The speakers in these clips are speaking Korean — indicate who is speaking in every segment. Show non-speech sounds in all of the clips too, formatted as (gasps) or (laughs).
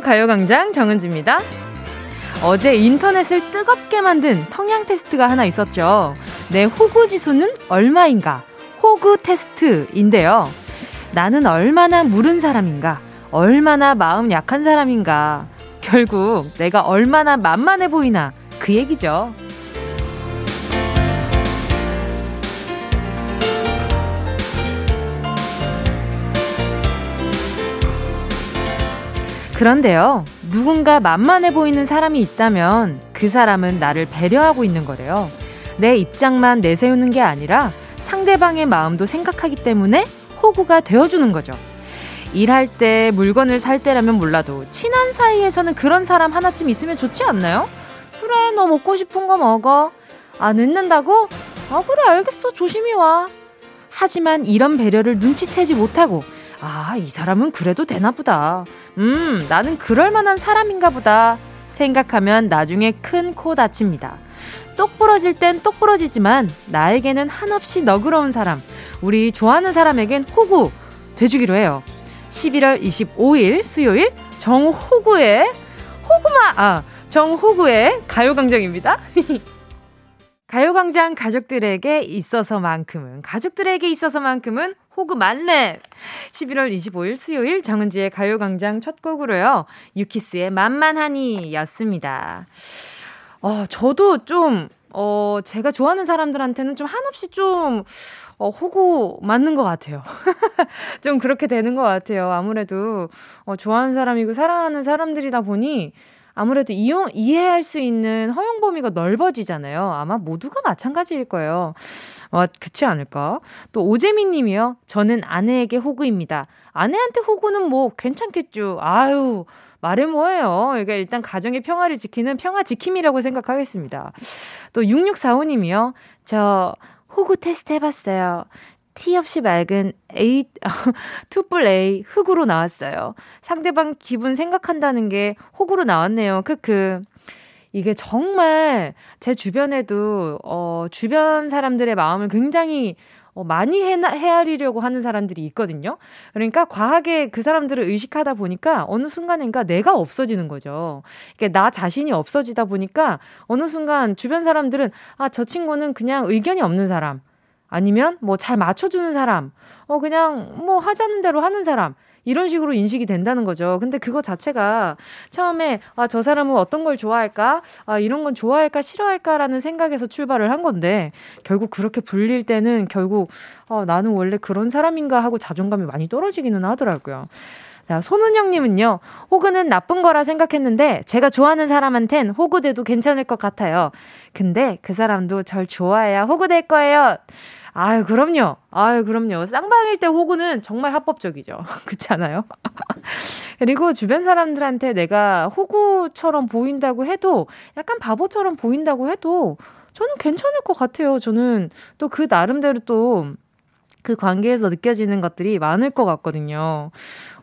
Speaker 1: 가요광장 정은지입니다. 어제 인터넷을 뜨겁게 만든 성향 테스트가 하나 있었죠. 내 호구 지수는 얼마인가? 호구 테스트인데요. 나는 얼마나 무른 사람인가? 얼마나 마음 약한 사람인가? 결국 내가 얼마나 만만해 보이나? 그 얘기죠. 그런데요, 누군가 만만해 보이는 사람이 있다면 그 사람은 나를 배려하고 있는 거래요. 내 입장만 내세우는 게 아니라 상대방의 마음도 생각하기 때문에 호구가 되어주는 거죠. 일할 때, 물건을 살 때라면 몰라도 친한 사이에서는 그런 사람 하나쯤 있으면 좋지 않나요? 그래, 너 먹고 싶은 거 먹어. 아, 늦는다고? 아, 그래, 알겠어. 조심히 와. 하지만 이런 배려를 눈치채지 못하고 아, 이 사람은 그래도 되나 보다. 음, 나는 그럴 만한 사람인가 보다. 생각하면 나중에 큰 코 다칩니다. 똑 부러질 땐 똑 부러지지만 나에게는 한없이 너그러운 사람, 우리 좋아하는 사람에겐 호구 돼주기로 해요. 11월 25일 수요일 정호구의 호구마 아 정호구의 가요광장입니다. (laughs) 가요광장 가족들에게 있어서만큼은 가족들에게 있어서만큼은 호구 만렙 11월 25일 수요일 정은지의 가요광장 첫 곡으로요 유키스의 만만하니 였습니다 어 저도 좀 어, 제가 좋아하는 사람들한테는 좀 한없이 좀, 어, 호구 맞는 것 같아요. (laughs) 좀 그렇게 되는 것 같아요. 아무래도, 어, 좋아하는 사람이고 사랑하는 사람들이다 보니, 아무래도 이용, 이해할 수 있는 허용 범위가 넓어지잖아요. 아마 모두가 마찬가지일 거예요. 어, 그렇지 않을까? 또 오재미 님이요. 저는 아내에게 호구입니다. 아내한테 호구는 뭐 괜찮겠죠. 아유, 말해 뭐예요. 이게 일단 가정의 평화를 지키는 평화 지킴이라고 생각하겠습니다. 또 6645님이요. 저 호구 테스트 해봤어요. 티 없이 맑은 A, (laughs) 투뿔 A 흑으로 나왔어요. 상대방 기분 생각한다는 게 호구로 나왔네요. 크크. 이게 정말 제 주변에도, 어, 주변 사람들의 마음을 굉장히 어, 많이 해, 헤아리려고 하는 사람들이 있거든요. 그러니까 과하게 그 사람들을 의식하다 보니까 어느 순간인가 내가 없어지는 거죠. 그러니까 나 자신이 없어지다 보니까 어느 순간 주변 사람들은 아, 저 친구는 그냥 의견이 없는 사람. 아니면 뭐 잘 맞춰주는 사람, 어, 그냥 뭐 하자는 대로 하는 사람, 이런 식으로 인식이 된다는 거죠. 근데 그거 자체가 처음에 아, 저 사람은 어떤 걸 좋아할까? 아, 이런 건 좋아할까, 싫어할까라는 생각에서 출발을 한 건데 결국 그렇게 불릴 때는 결국 어, 나는 원래 그런 사람인가 하고 자존감이 많이 떨어지기는 하더라고요. 자, 손은영님은요, 호구는 나쁜 거라 생각했는데, 제가 좋아하는 사람한텐 호구돼도 괜찮을 것 같아요. 근데 그 사람도 절 좋아해야 호구될 거예요. 아유, 그럼요. 아유, 그럼요. 쌍방일 때 호구는 정말 합법적이죠. (laughs) 그렇지 않아요? (laughs) 그리고 주변 사람들한테 내가 호구처럼 보인다고 해도 약간 바보처럼 보인다고 해도 저는 괜찮을 것 같아요. 저는 또 그 나름대로 또 그 관계에서 느껴지는 것들이 많을 것 같거든요.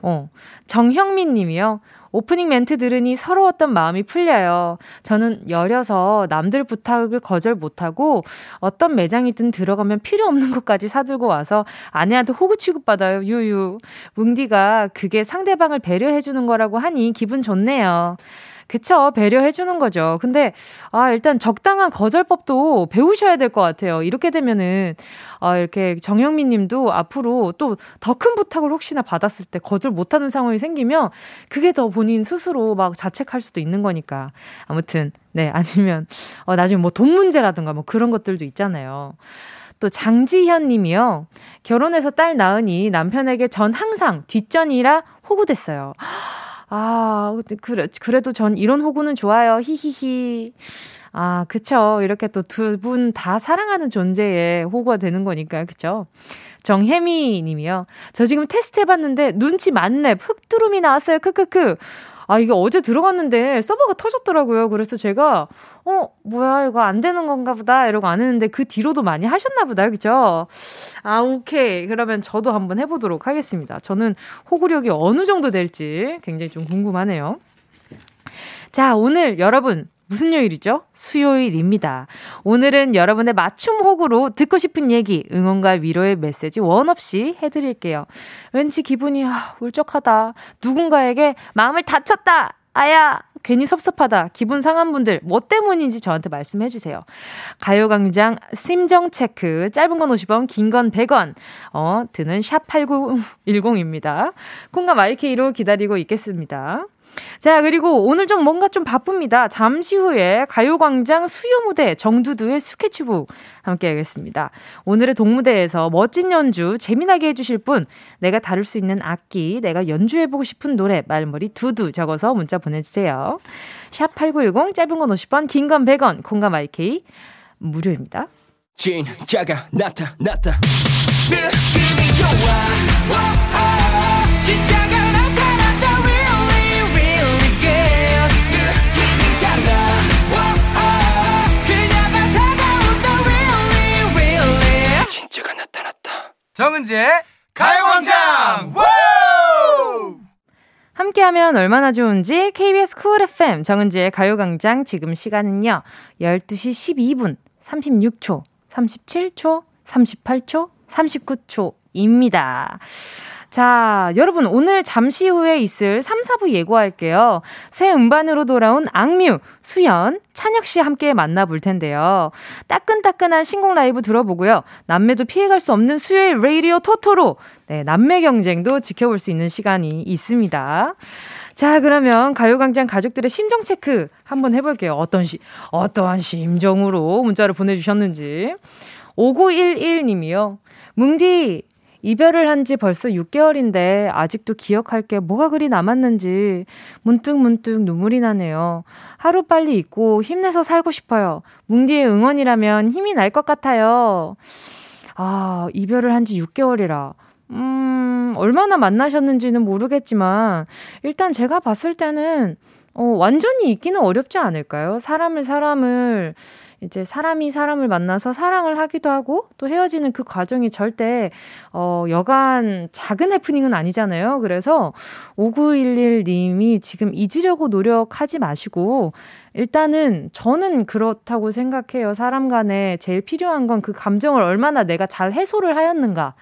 Speaker 1: 어. 정형민 님이요. 오프닝 멘트 들으니 서러웠던 마음이 풀려요. 저는 여려서 남들 부탁을 거절 못하고 어떤 매장이든 들어가면 필요 없는 것까지 사들고 와서 아내한테 호구 취급받아요. 유유. 뭉디가 그게 상대방을 배려해주는 거라고 하니 기분 좋네요. 그쵸. 배려해주는 거죠. 근데, 아, 일단 적당한 거절법도 배우셔야 될 것 같아요. 이렇게 되면은, 아, 이렇게 정영민 님도 앞으로 또 더 큰 부탁을 혹시나 받았을 때 거절 못하는 상황이 생기면 그게 더 본인 스스로 막 자책할 수도 있는 거니까. 아무튼, 네, (laughs) 아니면, 어, 나중에 뭐 돈 문제라든가 뭐 그런 것들도 있잖아요. 또 장지현 님이요. 결혼해서 딸 낳으니 남편에게 전 항상 뒷전이라 호구됐어요. 아, 그래, 그래도 전 이런 호구는 좋아요. 히히히. 아, 그쵸. 이렇게 또 두 분 다 사랑하는 존재의 호구가 되는 거니까, 그쵸. 정혜미 님이요. 저 지금 테스트 해봤는데 눈치 만렙, 흑두름이 나왔어요. 크크크. 아, 이게 어제 들어갔는데 서버가 터졌더라고요. 그래서 제가, 어, 뭐야, 이거 안 되는 건가 보다. 이러고 안 했는데 그 뒤로도 많이 하셨나 보다. 그죠? 아, 오케이. 그러면 저도 한번 해보도록 하겠습니다. 저는 호구력이 어느 정도 될지 굉장히 좀 궁금하네요. 자, 오늘 여러분, 무슨 요일이죠? 수요일입니다. 오늘은 여러분의 맞춤 호구로 듣고 싶은 얘기, 응원과 위로의 메시지 원 없이 해드릴게요. 왠지 기분이 아, 울적하다. 누군가에게 마음을 다쳤다. 아야, 괜히 섭섭하다. 기분 상한 분들, 뭐 때문인지 저한테 말씀해 주세요. 가요광장 심정 체크. 짧은 건 50원, 긴 건 100원. 어, 드는 샵 8910입니다. 콩과 my K로 기다리고 있겠습니다. 자, 그리고 오늘 좀 뭔가 좀 바쁩니다. 잠시 후에 가요광장 수요 무대 정두두의 스케치북 함께 하겠습니다. 오늘의 동무대에서 멋진 연주 재미나게 해주실 분, 내가 다룰 수 있는 악기, 내가 연주해보고 싶은 노래, 말머리 두두 적어서 문자 보내주세요. 샵 8910, 짧은 건 50원, 긴 건 100원, 콩과 마이케이 무료입니다. 진짜가 나타났다. 느낌이 좋아.
Speaker 2: 정은지의 가요광장!
Speaker 1: 함께하면 얼마나 좋은지 KBS 쿨 FM 정은지의 가요광장 지금 시간은요 12시 12분 36초 37초 38초 39초입니다. 자, 여러분, 오늘 잠시 후에 있을 3, 4부 예고할게요. 새 음반으로 돌아온 악뮤, 수연, 찬혁 씨 함께 만나볼 텐데요. 따끈따끈한 신곡 라이브 들어보고요. 남매도 피해갈 수 없는 수요일 레이디오 토토로, 네, 남매 경쟁도 지켜볼 수 있는 시간이 있습니다. 자, 그러면 가요광장 가족들의 심정 체크 한번 해볼게요. 어떤 시, 어떠한 심정으로 문자를 보내주셨는지. 5911님이요. 뭉디, 이별을 한 지 벌써 6개월인데 아직도 기억할 게 뭐가 그리 남았는지 문득 문득 눈물이 나네요. 하루 빨리 잊고 힘내서 살고 싶어요. 뭉디의 응원이라면 힘이 날 것 같아요. 아, 이별을 한 지 6개월이라. 음, 얼마나 만나셨는지는 모르겠지만, 일단 제가 봤을 때는, 어, 완전히 잊기는 어렵지 않을까요? 사람을, 사람을, 이제 사람이 사람을 만나서 사랑을 하기도 하고 또 헤어지는 그 과정이 절대 어 여간 작은 해프닝은 아니잖아요. 그래서 5911 님이 지금 잊으려고 노력하지 마시고 일단은 저는 그렇다고 생각해요. 사람 간에 제일 필요한 건 그 감정을 얼마나 내가 잘 해소를 하였는가.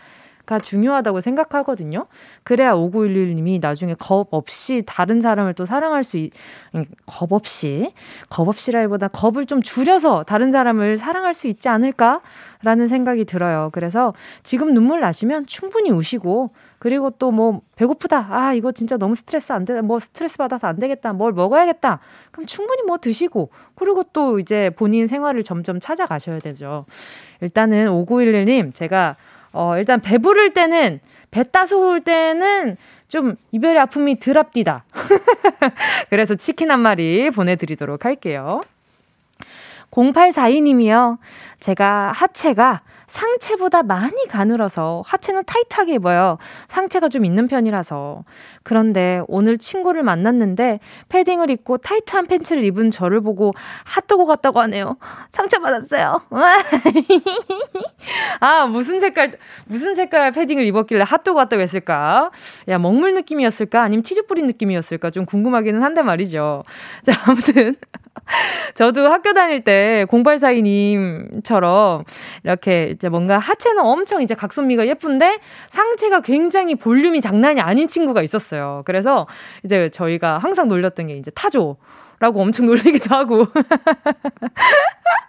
Speaker 1: 가 중요하다고 생각하거든요. 그래야 5911님이 나중에 겁 없이 다른 사람을 또 사랑할 수, 있, 음, 겁 없이, 겁 없이라기보다 겁을 좀 줄여서 다른 사람을 사랑할 수 있지 않을까라는 생각이 들어요. 그래서 지금 눈물 나시면 충분히 우시고, 그리고 또 뭐 배고프다. 아, 이거 진짜 너무 스트레스 안 돼. 뭐 스트레스 받아서 안 되겠다. 뭘 먹어야겠다. 그럼 충분히 뭐 드시고 그리고 또 이제 본인 생활을 점점 찾아가셔야 되죠. 일단은 5911님 제가 어, 일단 배부를 때는, 배 따스울 때는 좀 이별의 아픔이 덜 앞디다. (laughs) 그래서 치킨 한 마리 보내드리도록 할게요. 0842님이요. 제가 하체가 상체보다 많이 가늘어서 하체는 타이트하게 입어요. 상체가 좀 있는 편이라서. 그런데 오늘 친구를 만났는데 패딩을 입고 타이트한 팬츠를 입은 저를 보고 핫도그 같다고 하네요. 상처 받았어요. (laughs) 아, 무슨 색깔, 무슨 색깔 패딩을 입었길래 핫도그 같다고 했을까? 야, 먹물 느낌이었을까? 아니면 치즈 뿌린 느낌이었을까? 좀 궁금하기는 한데 말이죠. 자, 아무튼. (laughs) 저도 학교 다닐 때 0842님처럼 이렇게 이제 뭔가 하체는 엄청 이제 각선미가 예쁜데 상체가 굉장히 볼륨이 장난이 아닌 친구가 있었어요. 그래서 이제 저희가 항상 놀렸던 게 이제 타조. 라고 엄청 (laughs) 놀리기도 하고.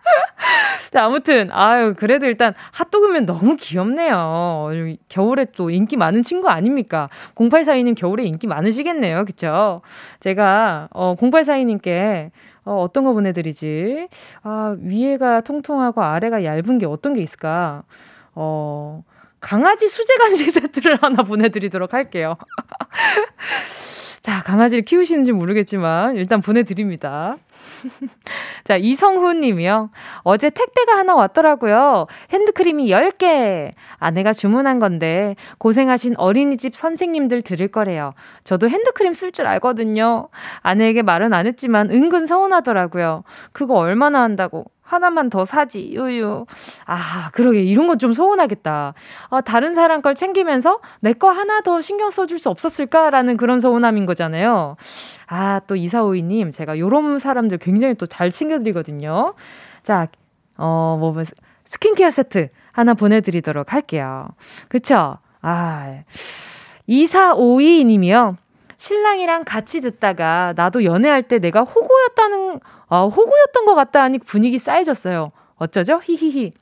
Speaker 1: (laughs) 자, 아무튼, 아유, 그래도 일단 핫도그면 너무 귀엽네요. 겨울에 또 인기 많은 친구 아닙니까? 0842님 겨울에 인기 많으시겠네요. 그쵸? 제가, 어, 0842님께 어, 어떤 거 보내드리지? 아, 위에가 통통하고 아래가 얇은 게 어떤 게 있을까? 어, 강아지 수제 간식 (laughs) 세트를 하나 보내드리도록 할게요. (laughs) 자, 강아지를 키우시는지 모르겠지만 일단 보내드립니다. (laughs) 자, 이성훈 님이요. 어제 택배가 하나 왔더라고요. 핸드크림이 10개. 아내가 주문한 건데 고생하신 어린이집 선생님들 드릴 거래요. 저도 핸드크림 쓸 줄 알거든요. 아내에게 말은 안 했지만 은근 서운하더라고요. 그거 얼마나 한다고. 하나만 더 사지, 유유. 아, 그러게. 이런 건 좀 서운하겠다. 아, 다른 사람 걸 챙기면서 내 거 하나 더 신경 써줄 수 없었을까라는 그런 서운함인 거잖아요. 아, 또 이사오이님, 제가 요런 사람들 굉장히 또 잘 챙겨드리거든요. 자, 어, 뭐, 뭐 스킨케어 세트 하나 보내드리도록 할게요. 그쵸? 아, 2452님이요. 신랑이랑 같이 듣다가 나도 연애할 때 내가 호구였다는, 아, 호구였던 것 같다 하니 분위기 쌓여졌어요. 어쩌죠? 히히히.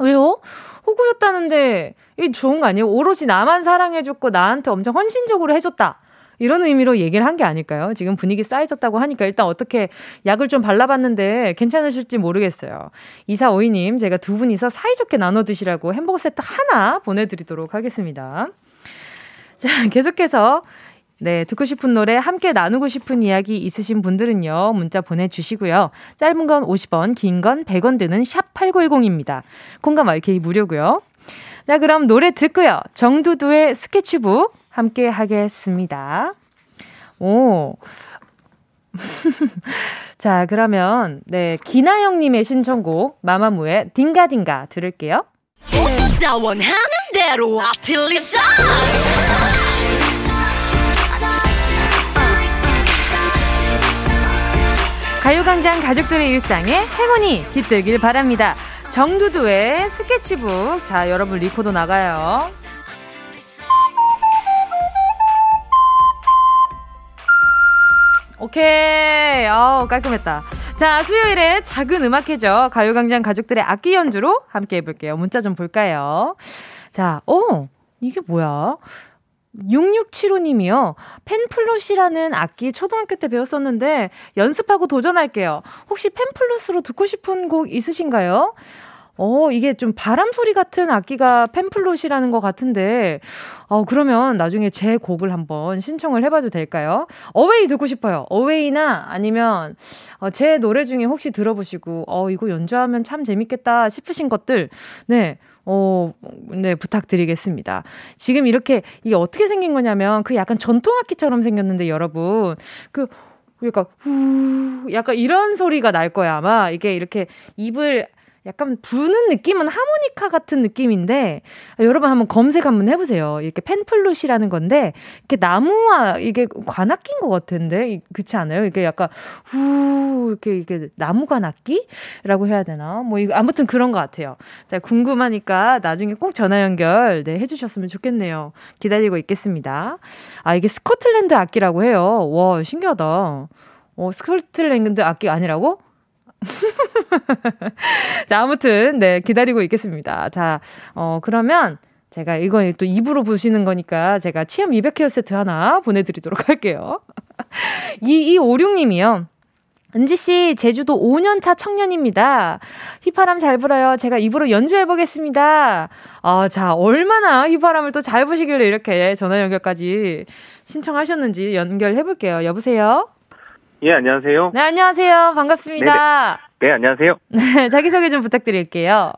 Speaker 1: 왜요? 호구였다는데, 이 좋은 거 아니에요? 오롯이 나만 사랑해줬고 나한테 엄청 헌신적으로 해줬다. 이런 의미로 얘기를 한 게 아닐까요? 지금 분위기 쌓여졌다고 하니까 일단 어떻게 약을 좀 발라봤는데 괜찮으실지 모르겠어요. 이사오이님, 제가 두 분이서 사이좋게 나눠 드시라고 햄버거 세트 하나 보내드리도록 하겠습니다. 자, 계속해서 네, 듣고 싶은 노래, 함께 나누고 싶은 이야기 있으신 분들은요, 문자 보내주시고요. 짧은 건 50원, 긴 건 100원 드는 샵8910입니다. 공감 IK 무료고요. 자, 그럼 노래 듣고요. 정두두의 스케치북 함께 하겠습니다. 오. (laughs) 자, 그러면, 네, 기나영님의 신청곡, 마마무의 딩가딩가 들을게요. 가요광장 가족들의 일상에 행운이 깃들길 바랍니다. 정두두의 스케치북. 자, 여러분 리코더 나가요. 오케이. 어 깔끔했다. 자, 수요일에 작은 음악회죠. 가요광장 가족들의 악기 연주로 함께 해볼게요. 문자 좀 볼까요? 자, 어, 이게 뭐야? 6675님이요. 펜플룻이라는 악기 초등학교 때 배웠었는데 연습하고 도전할게요. 혹시 펜플룻으로 듣고 싶은 곡 있으신가요? 어, 이게 좀 바람 소리 같은 악기가 펜플롯이라는 것 같은데, 어, 그러면 나중에 제 곡을 한번 신청을 해봐도 될까요? 어웨이 듣고 싶어요. 어웨이나 아니면, 어, 제 노래 중에 혹시 들어보시고, 어, 이거 연주하면 참 재밌겠다 싶으신 것들, 네, 어, 네, 부탁드리겠습니다. 지금 이렇게, 이게 어떻게 생긴 거냐면, 그 약간 전통악기처럼 생겼는데, 여러분, 그, 약간, 후, 약간 이런 소리가 날 거야, 아마. 이게 이렇게 입을 약간 부는 느낌은 하모니카 같은 느낌인데 여러분 한번 검색 한번 해보세요. 이렇게 펜플룻이라는 건데 이렇게 나무와 이게 관악기인 것 같은데 그렇지 않아요? 이게 약간 후 이렇게 이게 나무 관악기라고 해야 되나? 뭐 이거 아무튼 그런 것 같아요. 자 궁금하니까 나중에 꼭 전화 연결 네 해주셨으면 좋겠네요. 기다리고 있겠습니다. 아 이게 스코틀랜드 악기라고 해요. 와 신기하다. 어 스코틀랜드 악기 아니라고? (laughs) 자, 아무튼, 네, 기다리고 있겠습니다. 자, 어, 그러면 제가 이거 또 입으로 부시는 거니까 제가 치아 미백 헤어 세트 하나 보내드리도록 할게요. (laughs) 2256님이요. 은지씨, 제주도 5년차 청년입니다. 휘파람 잘 불어요. 제가 입으로 연주해보겠습니다. 아, 자, 얼마나 휘파람을 또 잘 부시길래 이렇게 전화 연결까지 신청하셨는지 연결해볼게요. 여보세요?
Speaker 3: 예, 안녕하세요.
Speaker 1: 네, 안녕하세요. 반갑습니다.
Speaker 3: 네네. 네, 안녕하세요. (laughs)
Speaker 1: 네, 자기소개 좀 부탁드릴게요.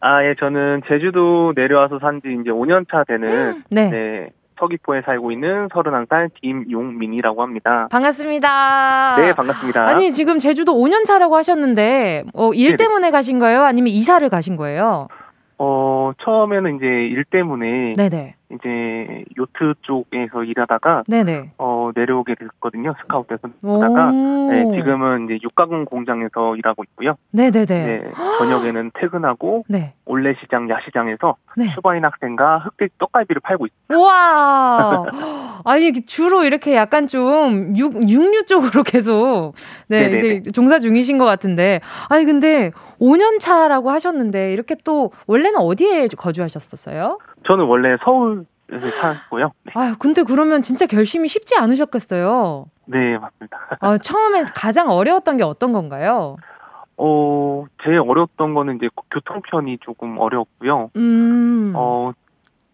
Speaker 3: 아, 예, 저는 제주도 내려와서 산 지 이제 5년 차 되는 네. 네. 서귀포에 살고 있는 31살 김용민이라고 합니다.
Speaker 1: 반갑습니다.
Speaker 3: 네, 반갑습니다.
Speaker 1: 아니, 지금 제주도 5년 차라고 하셨는데, 어, 일 네네. 때문에 가신 거예요? 아니면 이사를 가신 거예요?
Speaker 3: 어, 처음에는 이제 일 때문에 네네. 이제 요트 쪽에서 일하다가 네네. 어 내려오게 됐거든요. 스카우트에서 하다가 네, 지금은 이제 육가공 공장에서 일하고 있고요. 네네네. 네, 저녁에는 퇴근하고 네. 올레 시장 야시장에서 네. 슈바인 학생과 흑돼지 떡갈비를 팔고 있습니다.
Speaker 1: 와, (laughs) 아니 주로 이렇게 약간 좀 육, 육류 쪽으로 계속 네 네네네. 이제 종사 중이신 것 같은데 아니 근데 5년 차라고 하셨는데 이렇게 또 원래는 어디에 거주하셨었어요?
Speaker 3: 저는 원래 서울에서 살았고요.
Speaker 1: 네. 아 근데 그러면 진짜 결심이 쉽지 않으셨겠어요.
Speaker 3: 네, 맞습니다.
Speaker 1: 아, 처음에 가장 어려웠던 게 어떤 건가요?
Speaker 3: 어, 제일 어려웠던 거는 이제 교통편이 조금 어려웠고요. 음. 어,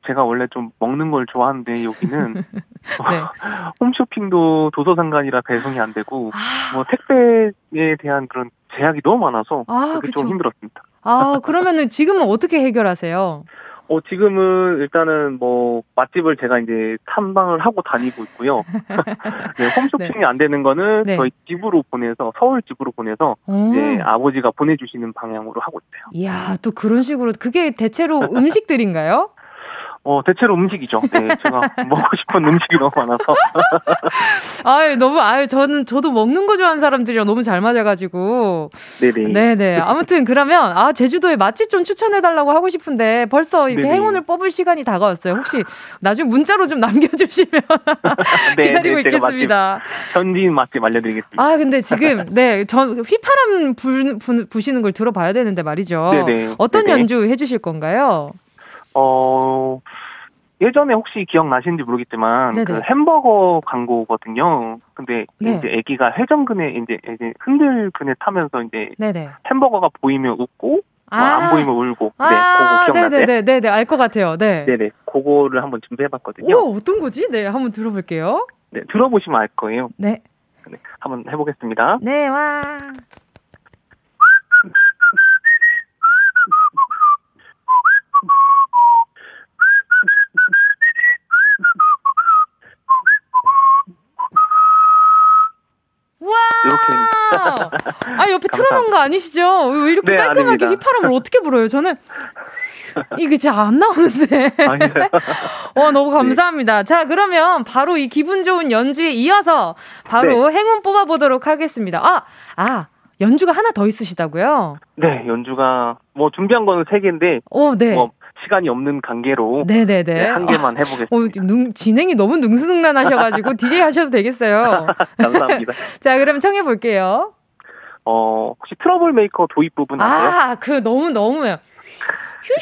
Speaker 3: 제가 원래 좀 먹는 걸 좋아하는데 여기는 (laughs) 네. (laughs) 홈쇼핑도 도서상관이라 배송이 안 되고 아. 뭐 택배에 대한 그런 제약이 너무 많아서 아, 그게. 좀 힘들었습니다.
Speaker 1: 아, 그러면은 지금은 어떻게 해결하세요?
Speaker 3: 어, 지금은 일단은 뭐 맛집을 제가 이제 탐방을 하고 다니고 있고요. (laughs) 네, 홈쇼핑이 네. 안 되는 거는 네. 저희 집으로 보내서 서울 집으로 보내서 오. 이제 아버지가 보내주시는 방향으로 하고 있어요.
Speaker 1: 이야, 또 그런 식으로 그게 대체로 음식들인가요?
Speaker 3: 어, 대체로 음식이죠. 네, 제가 (laughs) 먹고 싶은 음식이 너무 많아서. (laughs)
Speaker 1: 아유, 너무, 아유, 저는, 저도 먹는 거 좋아하는 사람들이랑 너무 잘 맞아가지고. 네네. 네네. 아무튼, 그러면, 아, 제주도에 맛집 좀 추천해달라고 하고 싶은데, 벌써 이렇게 네네. 행운을 뽑을 시간이 다가왔어요. 혹시 나중에 문자로 좀 남겨주시면 (laughs) 네, 기다리고 네, 있겠습니다.
Speaker 3: 맛집, 현지인 맛집 알려드리겠습니다.
Speaker 1: 아, 근데 지금, 네, 전 휘파람 불, 부, 부시는 걸 들어봐야 되는데 말이죠. 네네. 어떤 네네. 연주 해주실 건가요?
Speaker 3: 어, 예전에 혹시 기억나시는지 모르겠지만 네네. 그 햄버거 광고거든요. 근데 네. 이제 아기가 회전근에 이제, 이제 흔들근에 타면서 이제 네네. 햄버거가 보이면 웃고 아~ 뭐안 보이면 울고. 네, 아~ 그거 기억나세요?
Speaker 1: 네네네, 네네, 알 것 같아요. 네.
Speaker 3: 네네, 그거를 한번 준비해봤거든요.
Speaker 1: 오, 어떤 거지? 네, 한번 들어볼게요.
Speaker 3: 네, 들어보시면 알 거예요. 네. 네 한번 해보겠습니다.
Speaker 1: 네, 와. 이렇게. 아, 옆에 틀어놓은 거 아니시죠? 왜 이렇게 네, 깔끔하게 아닙니다. 휘파람을 어떻게 불어요? 저는 이게 잘 안 나오는데. (laughs) (laughs) 어, 너무 감사합니다. 네. 자, 그러면 바로 이 기분 좋은 연주에 이어서 바로 네. 행운 뽑아보도록 하겠습니다. 아, 아. 연주가 하나 더 있으시다고요?
Speaker 3: 네, 연주가 뭐 준비한 거는 세 개인데. 오, 네. 뭐 시간이 없는 관계로 네네네. 네, 한 개만 해보겠습니다. 어,
Speaker 1: 능, 진행이 너무 능수능란하셔가지고 (laughs) DJ 하셔도 되겠어요.
Speaker 3: 감사합니다. (laughs)
Speaker 1: 자, 그럼 청해 볼게요.
Speaker 3: 어, 혹시 트러블 메이커 도입 부분 아세요?
Speaker 1: 아, 그 너무 너무요.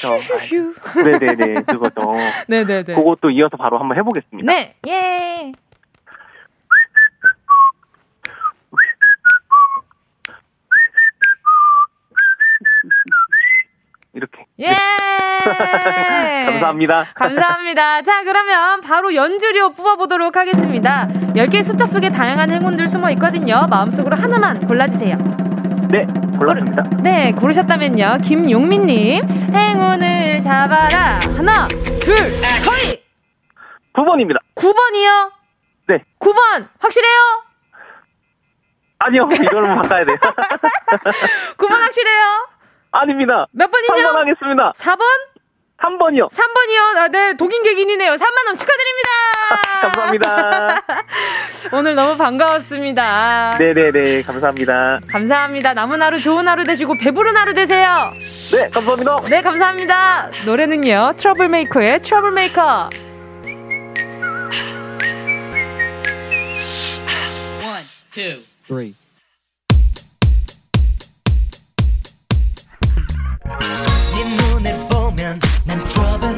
Speaker 1: 휴휴휴휴.
Speaker 3: 네네네, 그거죠. (laughs) 네네네. 그것도 이어서 바로 한번 해보겠습니다.
Speaker 1: 네, 예.
Speaker 3: 이렇게.
Speaker 1: 예!
Speaker 3: 네. (laughs) 감사합니다.
Speaker 1: 감사합니다. 자, 그러면 바로 연주료 뽑아보도록 하겠습니다. 10개의 숫자 속에 다양한 행운들 숨어 있거든요. 마음속으로 하나만 골라주세요.
Speaker 3: 네, 골랐습니다.
Speaker 1: 고르, 네, 고르셨다면요. 김용민님, 행운을 잡아라. 하나, 둘, 서희!
Speaker 3: 9번입니다.
Speaker 1: 9번이요?
Speaker 3: 네.
Speaker 1: 9번, 확실해요?
Speaker 3: 아니요, 이걸로 바꿔야 돼요. (laughs)
Speaker 1: 9번 확실해요?
Speaker 3: 아닙니다.
Speaker 1: 몇 번이죠?
Speaker 3: 3번 하겠습니다.
Speaker 1: 4번?
Speaker 3: 3번이요.
Speaker 1: 3번이요? 아, 네, 독인 객인이네요. 3만원 축하드립니다! (laughs)
Speaker 3: 감사합니다. (laughs)
Speaker 1: 오늘 너무 반가웠습니다.
Speaker 3: 네네네, 감사합니다.
Speaker 1: 감사합니다. 남은 하루 좋은 하루 되시고 배부른 하루 되세요.
Speaker 3: 네, 감사합니다.
Speaker 1: 네, 감사합니다. 노래는요, 트러블메이커의 트러블메이커. One, two, three. Love you, baby. No, 없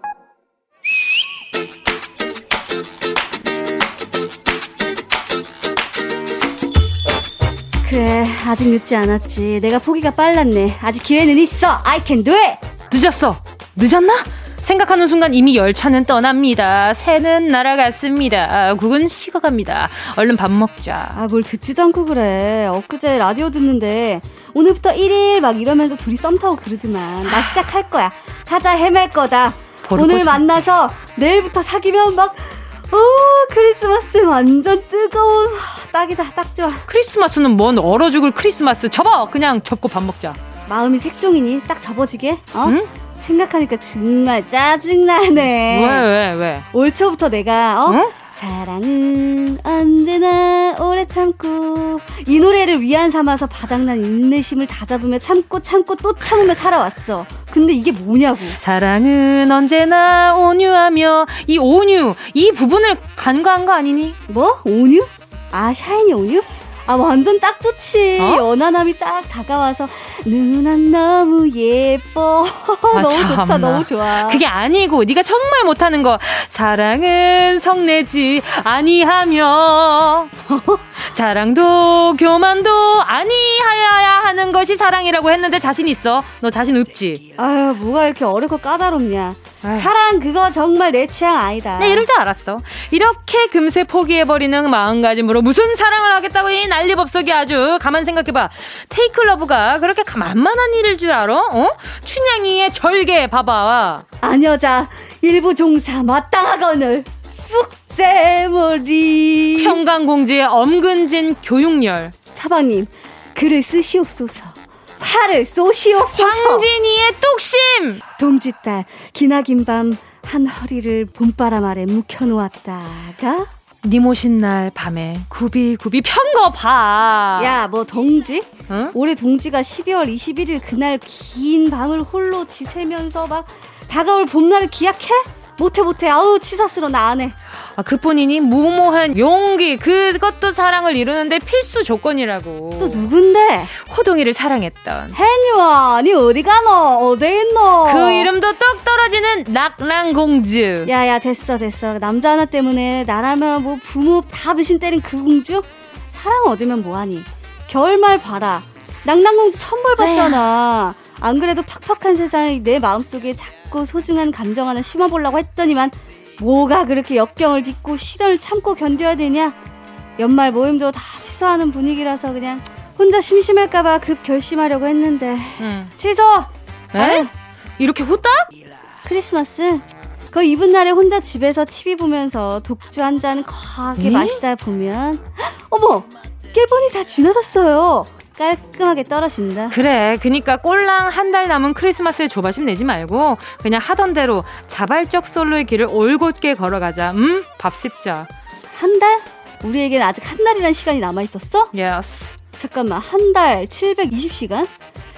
Speaker 4: 그래 아직 늦지 않았지 내가 포기가 빨랐네 아직 기회는 있어 I can do it
Speaker 1: 늦었어 늦었나? 생각하는 순간 이미 열차는 떠납니다. 새는 날아갔습니다. 국은 식어갑니다. 얼른 밥 먹자.
Speaker 4: 아, 뭘 듣지도 않고 그래. 엊그제 라디오 듣는데 오늘부터 1일 막 이러면서 둘이 썸 타고 그러더만. 나 시작할 거야. 찾아 헤맬 거다. 오늘 만나서 내일부터 사귀면 막 오, 크리스마스 완전 뜨거운 딱이다, 딱 좋아.
Speaker 1: 크리스마스는 뭔 얼어 죽을 크리스마스. 접어! 그냥 접고 밥 먹자.
Speaker 4: 마음이 색종이니 딱 접어지게, 어? 응? 생각하니까 정말 짜증나네.
Speaker 1: 왜, 왜, 왜?
Speaker 4: 올 초부터 내가, 어? 어? 사랑은 언제나 오래 참고 이 노래를 위안 삼아서 바닥난 인내심을 다잡으며 참고 참고 또 참으며 살아왔어. 근데 이게 뭐냐고.
Speaker 1: 사랑은 언제나 온유하며 이 온유 이 부분을 간과한 거 아니니?
Speaker 4: 뭐? 온유? 아 샤이니 온유? 아 완전 딱 좋지. 어? 연하남이 딱 다가와서 누난 너무 예뻐. (laughs) 아, 너무 참나. 좋다. 너무 좋아.
Speaker 1: 그게 아니고 네가 정말 못하는 거 사랑은 성내지 아니하며 (laughs) 자랑도 교만도 아니하여야 하는 것이 사랑이라고 했는데 자신 있어? 너 자신 없지?
Speaker 4: 아유 뭐가 이렇게 어렵고 까다롭냐. 아유. 사랑 그거 정말 내 취향 아니다.
Speaker 1: 네 이럴 줄 알았어. 이렇게 금세 포기해버리는 마음가짐으로 무슨 사랑을 하겠다고 이 난리법석이 아주 가만 생각해봐. 테이클러브가 그렇게 만만한 일일 줄 알아? 어? 춘향이의 절개 봐봐.
Speaker 4: 아녀자 일부 종사 마땅하거늘 쑥대머리
Speaker 1: 평강공주의 엄근진 교육열
Speaker 4: 사방님 글을 쓰시옵소서 팔을 쏘시옵소서
Speaker 1: 황진이의 뚝심
Speaker 4: 동지딸 기나긴 밤 한 허리를 봄바람 아래 묵혀놓았다가
Speaker 1: 니모신 날 밤에 구비구비 편 거 봐.
Speaker 4: 야, 뭐 동지? 응? 올해 동지가 12월 21일 그날 긴 밤을 홀로 지새면서 막 다가올 봄날을 기약해? 못해 못해 아우 치사스러 나 안해
Speaker 1: 아, 그뿐이니 무모한 용기 그것도 사랑을 이루는데 필수 조건이라고.
Speaker 4: 또 누군데?
Speaker 1: 호동이를 사랑했던.
Speaker 4: 행유아 니 어디 가노 어디 있노?
Speaker 1: 그 이름도 똑 떨어지는 낙랑공주.
Speaker 4: 야야 됐어 됐어. 남자 하나 때문에 나라면 뭐 부모 다 배신 때린 그 공주? 사랑 얻으면 뭐하니? 겨울말 봐라. 낙랑공주 천벌 받잖아. 안 그래도 팍팍한 세상이 내 마음속에 작 고 소중한 감정 하나 심어보려고 했더니만 뭐가 그렇게 역경을 딛고 시련을 참고 견뎌야 되냐? 연말 모임도 다 취소하는 분위기라서 그냥 혼자 심심할까봐 급 결심하려고 했는데 응. 취소!
Speaker 1: 에? 이렇게 후딱?
Speaker 4: 크리스마스 그 이분 날에 혼자 집에서 TV 보면서 독주 한잔 거하게 마시다 보면 어머 깨본이 다 지나갔어요 깔끔하게 떨어진다.
Speaker 1: 그래, 그니까 꼴랑 한 달 남은 크리스마스에 조바심 내지 말고 그냥 하던 대로 자발적 솔로의 길을 올곧게 걸어가자. 음, 밥 씹자.
Speaker 4: 한 달? 우리에겐 아직 한 달이란 시간이 남아 있었어?
Speaker 1: Yes.
Speaker 4: 잠깐만, 한 달 720시간?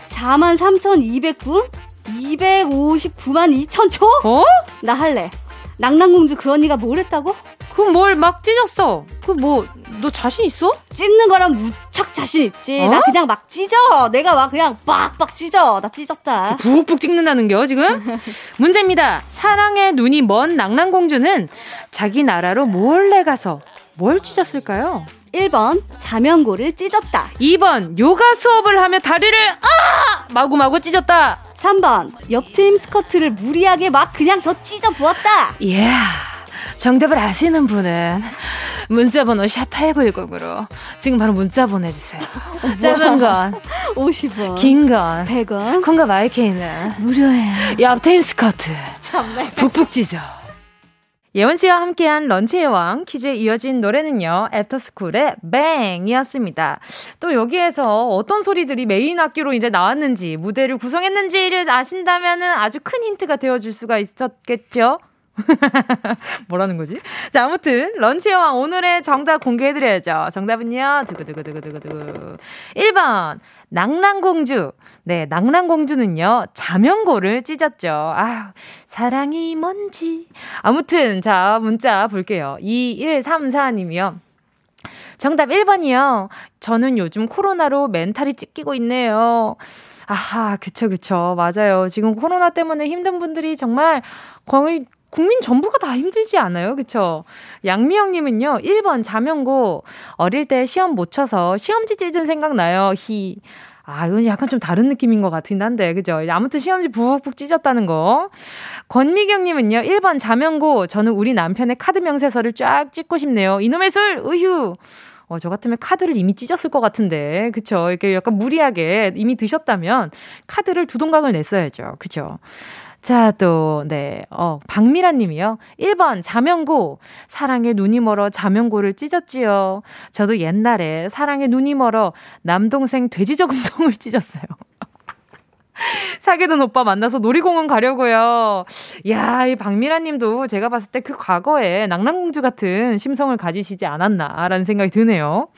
Speaker 4: 4만 3,209? 259만 2천 초?
Speaker 1: 어?
Speaker 4: 나 할래. 낙랑공주 그 언니가 뭘 했다고?
Speaker 1: 그럼 뭘막 찢었어? 그 뭐 너 자신 있어?
Speaker 4: 찢는 거랑 무척 자신 있지. 어? 나 그냥 막 찢어. 내가 막 그냥 빡빡 찢어. 나 찢었다.
Speaker 1: 푹푹 찢는다는겨 지금? (laughs) 문제입니다. 사랑의 눈이 먼 낭랑공주는 자기 나라로 몰래 가서 뭘 찢었을까요?
Speaker 4: 1번 자명고를 찢었다.
Speaker 1: 2번 요가 수업을 하며 다리를 아 마구마구 찢었다.
Speaker 4: 3번 옆트임 스커트를 무리하게 막 그냥 더 찢어 부었다.
Speaker 1: 예. Yeah. 정답을 아시는 분은 문자번호 샵8910으로 지금 바로 문자 보내주세요. 어, (laughs) 짧은 건
Speaker 4: 50원,
Speaker 1: 긴 건
Speaker 4: 100원,
Speaker 1: 콩과 마이케이는
Speaker 4: 무료예요.
Speaker 1: 옆트임 스커트 참네. 북북 찢어. 예원 씨와 함께한 런치의 왕 퀴즈에 이어진 노래는요. 애프터스쿨의 Bang이었습니다. 또 여기에서 어떤 소리들이 메인 악기로 이제 나왔는지 무대를 구성했는지를 아신다면 아주 큰 힌트가 되어줄 수가 있었겠죠. (laughs) 뭐라는 거지? 자, 아무튼 런치의 왕 오늘의 정답 공개해 드려야죠. 정답은요. 두구두구두구두구두구. 1번 낭랑공주. 네, 낭랑공주는요, 자명고를 찢었죠. 아휴, 사랑이 뭔지. 아무튼, 자, 문자 볼게요. 2134님이요. 정답 1번이요. 저는 요즘 코로나로 멘탈이 찢기고 있네요. 아하, 그쵸, 그쵸. 맞아요. 지금 코로나 때문에 힘든 분들이 정말 거의 국민 전부가 다 힘들지 않아요? 그쵸? 양미영님은요, 1번 자명고, 어릴 때 시험 못 쳐서 시험지 찢은 생각나요. 히. 아, 이건 약간 좀 다른 느낌인 것 같긴 한데, 그죠? 아무튼 시험지 푹푹 찢었다는 거. 권미경님은요, 1번 자명고, 저는 우리 남편의 카드 명세서를 쫙 찍고 싶네요. 이놈의 술, 으휴. 어, 저 같으면 카드를 이미 찢었을 것 같은데, 그쵸? 이렇게 약간 무리하게 이미 드셨다면 카드를 두 동강을 냈어야죠. 그죠? 자, 또, 네, 어, 박미란 님이요. 1번, 자명고. 사랑에 눈이 멀어 자명고를 찢었지요. 저도 옛날에 사랑에 눈이 멀어 남동생 돼지저금통을 (laughs) 찢었어요. 사귀는 오빠 만나서 놀이공원 가려고요. 야, 이 박미라 님도 제가 봤을 때 그 과거에 낭랑공주 같은 심성을 가지시지 않았나라는 생각이 드네요.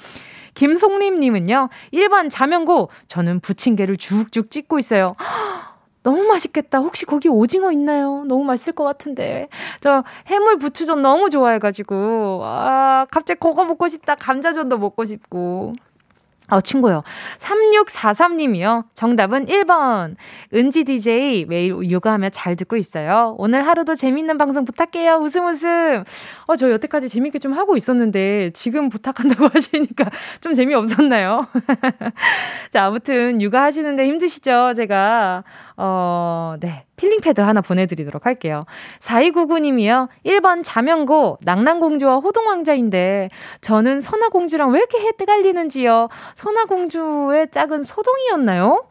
Speaker 1: 김송림 님은요. 1번 자명고 저는 부침개를 쭉쭉 찍고 있어요. 너무 맛있겠다. 혹시 거기 오징어 있나요? 너무 맛있을 것 같은데. 저 해물 부추전 너무 좋아해가지고. 아, 갑자기 그거 먹고 싶다. 감자전도 먹고 싶고. 어, 친구요. 3643님이요. 정답은 1번. 은지 DJ 매일 요가하며 잘 듣고 있어요. 오늘 하루도 재밌는 방송 부탁해요. 웃음 웃음. 어, 저 여태까지 재밌게 좀 하고 있었는데 지금 부탁한다고 (laughs) 하시니까 좀 재미없었나요? (laughs) 자, 아무튼 육아 하시는데 힘드시죠? 제가. 어, 네. 필링 패드 하나 보내드리도록 할게요. 4299님이요. 1번 자명고, 낙랑공주와 호동왕자인데, 저는 선화공주랑 왜 이렇게 헷갈리는지요? 선화공주의 짝은 서동이었나요?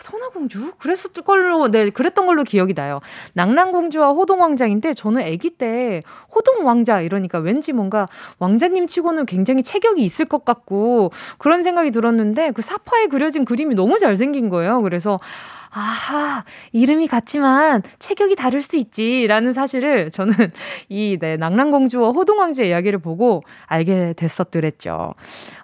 Speaker 1: 선화공주? 그랬었던 걸로, 네, 그랬던 걸로 기억이 나요. 낙랑공주와 호동왕자인데, 저는 아기 때 호동왕자 이러니까 왠지 뭔가 왕자님 치고는 굉장히 체격이 있을 것 같고, 그런 생각이 들었는데, 그 사파에 그려진 그림이 너무 잘생긴 거예요. 그래서, 아하, 이름이 같지만 체격이 다를 수 있지라는 사실을 저는 (laughs) 이 네, 낭랑공주와 호동왕자 이야기를 보고 알게 됐었더랬죠.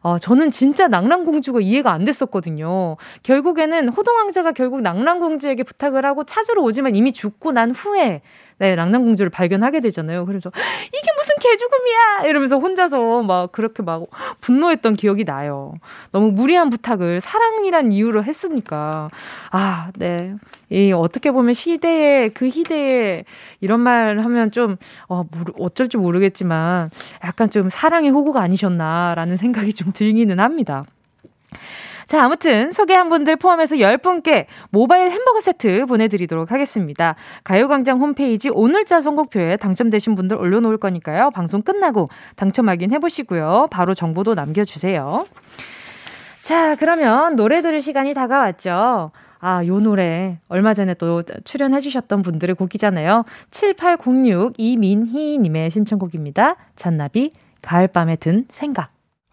Speaker 1: 어, 저는 진짜 낭랑공주가 이해가 안 됐었거든요. 결국에는 호동왕자가 결국 낭랑공주에게 부탁을 하고 찾으러 오지만 이미 죽고 난 후에 네, 랑랑공주를 발견하게 되잖아요. 그래서 이게 무슨 개죽음이야! 이러면서 혼자서 막 그렇게 막 분노했던 기억이 나요. 너무 무리한 부탁을 사랑이란 이유로 했으니까. 아, 네. 이 어떻게 보면 시대에 그 시대에 이런 말 하면 좀 어, 모르, 어쩔 줄 모르겠지만 약간 좀 사랑의 호구가 아니셨나라는 생각이 좀 들기는 합니다. 자, 아무튼 소개한 분들 포함해서 10분께 모바일 햄버거 세트 보내드리도록 하겠습니다. 가요광장 홈페이지 오늘자 선곡표에 당첨되신 분들 올려놓을 거니까요. 방송 끝나고 당첨 확인해보시고요. 바로 정보도 남겨주세요. 자, 그러면 노래 들을 시간이 다가왔죠. 아, 요 노래 얼마 전에 또 출연해 주셨던 분들의 곡이잖아요. 7806 이민희 님의 신청곡입니다. 잔나비 가을밤에 든 생각.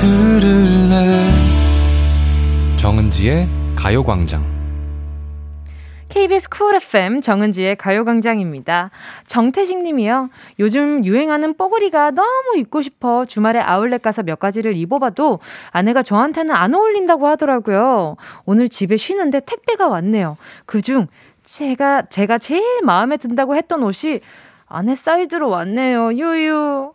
Speaker 5: 들을래
Speaker 6: 정은지의 가요광장
Speaker 1: KBS 쿨 FM 정은지의 가요광장입니다. 정태식 님이요. 요즘 유행하는 뽀글이가 너무 입고 싶어 주말에 아울렛 가서 몇 가지를 입어봐도 아내가 저한테는 안 어울린다고 하더라고요. 오늘 집에 쉬는데 택배가 왔네요. 그중 제가, 제가 제일 마음에 든다고 했던 옷이 아내 사이즈로 왔네요. 유유.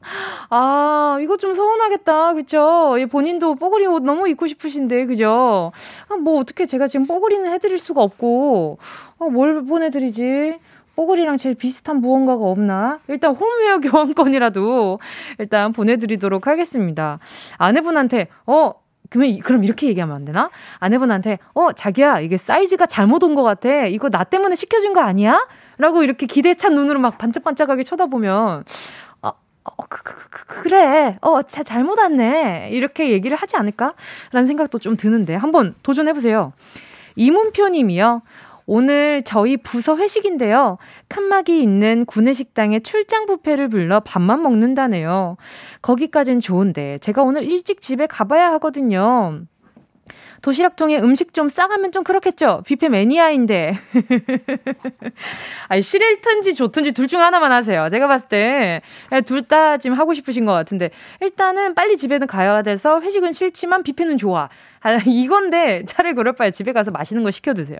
Speaker 1: 아, 이거 좀 서운하겠다. 그쵸? 본인도 뽀글이 옷 너무 입고 싶으신데, 그죠? 아, 뭐, 어떻게 제가 지금 뽀글이는 해드릴 수가 없고, 어, 뭘 보내드리지? 뽀글이랑 제일 비슷한 무언가가 없나? 일단 홈웨어 (laughs) 교환권이라도 일단 보내드리도록 하겠습니다. 아내분한테, 어, 그러면, 그럼 이렇게 얘기하면 안 되나? 아내분한테, 어, 자기야, 이게 사이즈가 잘못 온 것 같아. 이거 나 때문에 시켜준 거 아니야? 라고 이렇게 기대찬 눈으로 막 반짝반짝하게 쳐다보면, 어, 어 그, 그, 그, 그래. 어, 자, 잘못 왔네. 이렇게 얘기를 하지 않을까? 라는 생각도 좀 드는데, 한번 도전해보세요. 이문표 님이요. 오늘 저희 부서 회식인데요. 칸막이 있는 구내식당에 출장 뷔페를 불러 밥만 먹는다네요. 거기까진 좋은데, 제가 오늘 일찍 집에 가봐야 하거든요. 도시락통에 음식 좀 싸가면 좀 그렇겠죠? 뷔페 매니아인데. (laughs) 아니, 싫든지 좋든지 둘 중 하나만 하세요. 제가 봤을 때, 둘 다 지금 하고 싶으신 것 같은데, 일단은 빨리 집에는 가야 돼서 회식은 싫지만 뷔페는 좋아. 아, 이건데 차라리 그럴 바에 집에 가서 맛있는 거 시켜 드세요.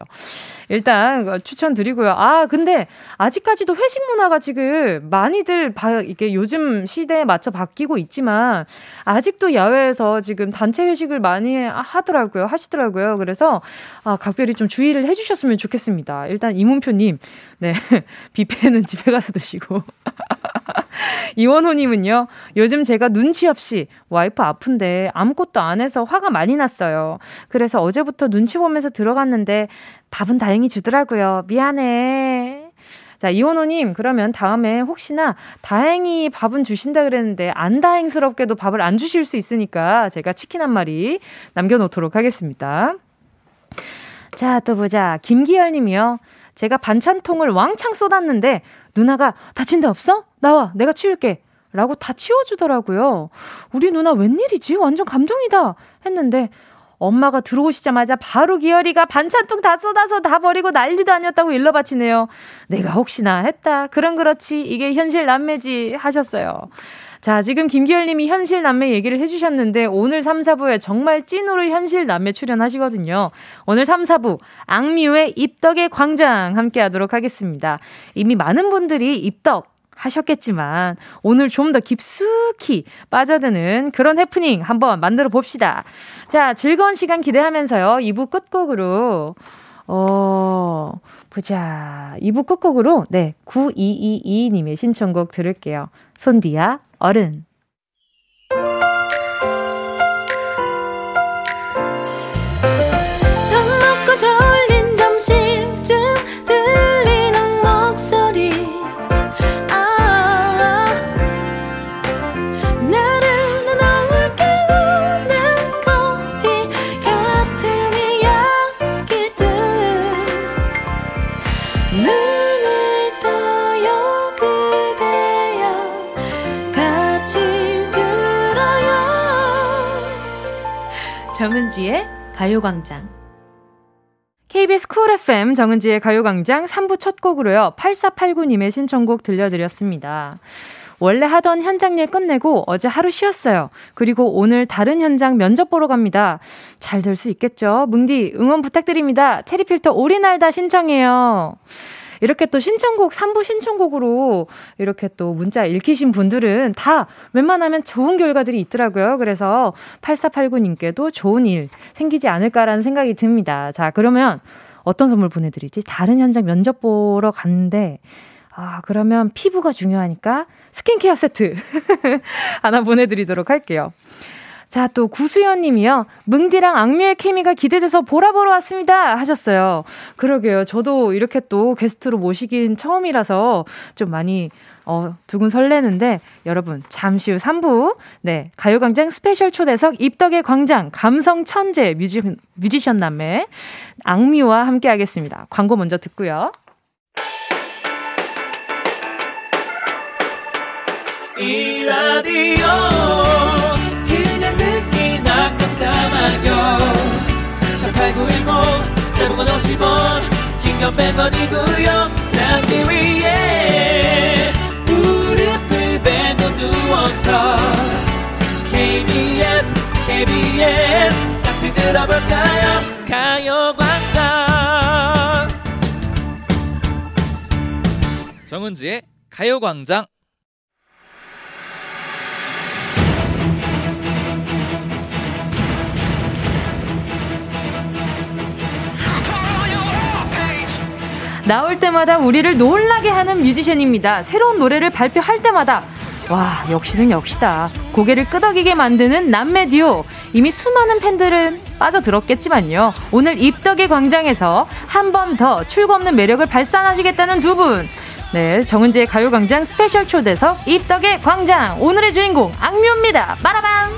Speaker 1: 일단 추천드리고요. 아 근데 아직까지도 회식 문화가 지금 많이들 바, 이게 요즘 시대에 맞춰 바뀌고 있지만 아직도 야외에서 지금 단체 회식을 많이 하더라고요. 하시더라고요. 그래서 아, 각별히 좀 주의를 해 주셨으면 좋겠습니다. 일단 이문표 님, 네 (laughs) 뷔페는 집에 가서 드시고. (laughs) 이원호님은요, 요즘 제가 눈치 없이 와이프 아픈데 아무것도 안 해서 화가 많이 났어요. 그래서 어제부터 눈치 보면서 들어갔는데 밥은 다행히 주더라고요. 미안해. 자, 이원호님, 그러면 다음에 혹시나 다행히 밥은 주신다 그랬는데 안 다행스럽게도 밥을 안 주실 수 있으니까 제가 치킨 한 마리 남겨놓도록 하겠습니다. 자, 또 보자. 김기열 님이요. 제가 반찬통을 왕창 쏟았는데 누나가 다친 데 없어? 나와. 내가 치울게. 라고 다 치워주더라고요. 우리 누나 웬일이지? 완전 감동이다. 했는데 엄마가 들어오시자마자 바로 기열이가 반찬통 다 쏟아서 다 버리고 난리도 아니었다고 일러 바치네요. 내가 혹시나 했다. 그럼 그렇지. 이게 현실 남매지. 하셨어요. 자, 지금 김기열 님이 현실 남매 얘기를 해주셨는데 오늘 3, 4부에 정말 찐으로 현실 남매 출연하시거든요. 오늘 3, 4부 악뮤의 입덕의 광장 함께 하도록 하겠습니다. 이미 많은 분들이 입덕 하셨겠지만 오늘 좀 더 깊숙이 빠져드는 그런 해프닝 한번 만들어 봅시다. 자, 즐거운 시간 기대하면서요. 2부 끝곡으로 어, 보자. 2부 끝곡으로 네, 9222님의 신청곡 들을게요. 손디아 어른. 정은지의 가요광장. KBS 쿨 FM 정은지의 가요광장 3부 첫 곡으로요. 8489님의 신청곡 들려드렸습니다. 원래 하던 현장 일 끝내고 어제 하루 쉬었어요. 그리고 오늘 다른 현장 면접 보러 갑니다. 잘 될 수 있겠죠? 뭉디 응원 부탁드립니다. 체리필터 오리날다 신청해요. 이렇게 또 신청곡, 3부 신청곡으로 이렇게 또 문자 읽히신 분들은 다 웬만하면 좋은 결과들이 있더라고요. 그래서 8489님께도 좋은 일 생기지 않을까라는 생각이 듭니다. 자, 그러면 어떤 선물 보내드리지? 다른 현장 면접 보러 갔는데, 아, 그러면 피부가 중요하니까 스킨케어 세트 (laughs) 하나 보내드리도록 할게요. 자, 또 구수연 님이요. 뭉디랑 악뮤의 케미가 기대돼서 보라 보러 왔습니다. 하셨어요. 그러게요. 저도 이렇게 또 게스트로 모시긴 처음이라서 좀 많이 어, 두근 설레는데 여러분 잠시 후 3부 네 가요광장 스페셜 초대석 입덕의 광장 감성 천재 뮤지, 뮤지션 남매 악뮤와 함께 하겠습니다. 광고 먼저 듣고요. 이 라디오 깜짝마요. 18910 대목원 50원 긴건 100원이고요. 잠기 위에 무릎을 베고 누워서 KBS KBS 같이 들어볼까요? 가요광장. 정은지의 가요광장 나올 때마다 우리를 놀라게 하는 뮤지션입니다. 새로운 노래를 발표할 때마다 와 역시는 역시다 고개를 끄덕이게 만드는 남매 듀오 이미 수많은 팬들은 빠져들었겠지만요 오늘 입덕의 광장에서 한 번 더 출구 없는 매력을 발산하시겠다는 두분 네, 정은지의 가요광장 스페셜 초대석 입덕의 광장 오늘의 주인공 악뮤입니다. 빠라방.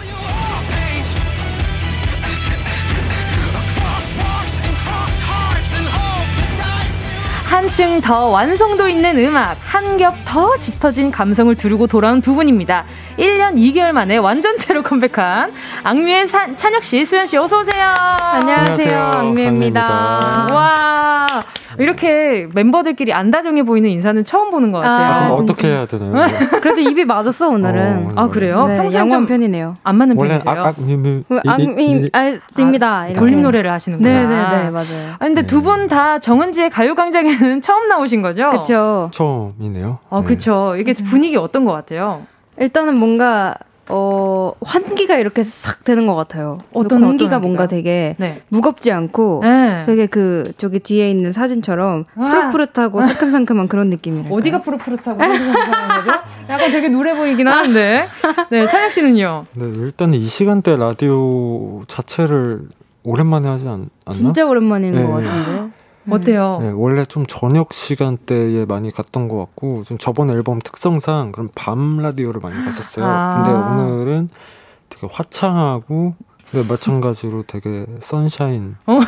Speaker 1: 한층 더 완성도 있는 음악, 한 겹 더 짙어진 감성을 두르고 돌아온 두 분입니다. 1년 2개월 만에 완전체로 컴백한 악뮤의 산, 찬혁 씨, 수연씨, 어서 오세요.
Speaker 6: 안녕하세요. 악뮤입니다.
Speaker 1: 와. 이렇게 멤버들끼리 안 다정해 보이는 인사는 처음 보는 것 같아요.
Speaker 7: 아, 어떻게 해야 되나요? (laughs)
Speaker 6: 그래도 입이 맞았어 오늘은.
Speaker 1: 어, 아 그래요?
Speaker 6: 네, 평소에 좀 편이네요.
Speaker 1: 안 맞는 편이세요?
Speaker 6: 악입니다.
Speaker 1: 돌림 노래를 하시는구나.
Speaker 6: 네네네 맞아요.
Speaker 1: 아 근데 네. 두분 다 정은지의 가요광장에 는 (laughs) 처음 나오신 거죠?
Speaker 6: 그렇죠.
Speaker 7: 처음이네요.
Speaker 1: 어 네. 그렇죠. 이게 분위기 어떤 것 같아요?
Speaker 6: 일단은 뭔가 어, 환기가 이렇게 싹 되는 것 같아요.
Speaker 1: 어떤
Speaker 6: 공기가 어떤 뭔가 되게 네. 무겁지 않고 네. 되게 그 저기 뒤에 있는 사진처럼 아. 푸릇푸릇하고 상큼상큼한 그런 느낌이에요.
Speaker 1: 어디가 푸릇푸릇하고 상큼상큼한 거죠? 약간 되게 누래 보이긴 하는데. (laughs) 네, 찬혁 씨는요?
Speaker 7: 네, 일단 이 시간대 라디오 자체를 오랜만에 하지 않, 나
Speaker 6: 진짜 오랜만인 네. 것 같은데.
Speaker 1: 음. 어때요?
Speaker 7: 네, 원래 좀 저녁 시간대에 많이 갔던 것 같고 좀 저번 앨범 특성상 그런 밤 라디오를 많이 갔었어요. 아. 근데 오늘은 되게 화창하고 네, 마찬가지로 되게 sunshine. 어,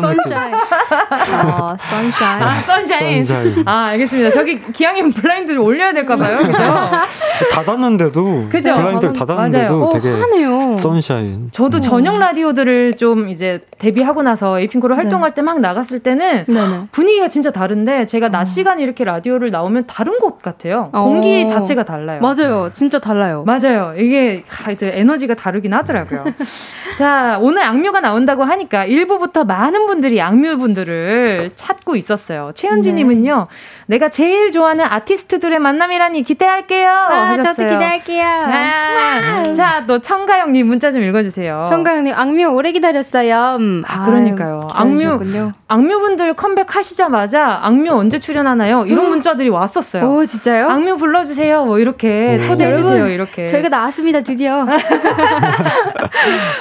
Speaker 6: sunshine. 어, sunshine.
Speaker 1: 아, sunshine. sunshine. 아, 알겠습니다. 저기 기왕이면 블라인드를 올려야 될까 봐요. 그죠? (laughs)
Speaker 7: 닫았는데도. 그죠? 블라인드를 닫았는데도 되게 하네요. sunshine.
Speaker 1: 저도 음. 저녁 라디오들을 좀 이제 데뷔하고 나서 에이핑크로 활동할 네. 때막 나갔을 때는 네네. 분위기가 진짜 다른데 제가 낮 어. 시간에 이렇게 라디오를 나오면 다른 곳 같아요. 어. 공기 자체가 달라요.
Speaker 6: 맞아요. 진짜 달라요.
Speaker 1: 맞아요. 이게 에너지가 다르긴 하더라고요. (laughs) 자, 오늘 악뮤가 나온다고 하니까 1부부터 많은 분들이 악뮤 분들을 찾고 있었어요. 최은지님은요, 네. 내가 제일 좋아하는 아티스트들의 만남이라니 기대할게요. 아,
Speaker 6: 하셨어요. 저도 기대할게요.
Speaker 1: 아, 자, 또 청가영님 문자 좀 읽어주세요.
Speaker 6: 청가영님, 악뮤 오래 기다렸어요.
Speaker 1: 음, 아, 그러니까요. 악뮤, 악뮤분들 컴백하시자마자 악뮤 언제 출연하나요? 이런 문자들이 왔었어요.
Speaker 6: 오, 진짜요?
Speaker 1: 악뮤 불러주세요. 뭐 이렇게 초대해주세요. 이렇게.
Speaker 6: 저희가 나왔습니다, 드디어. (laughs)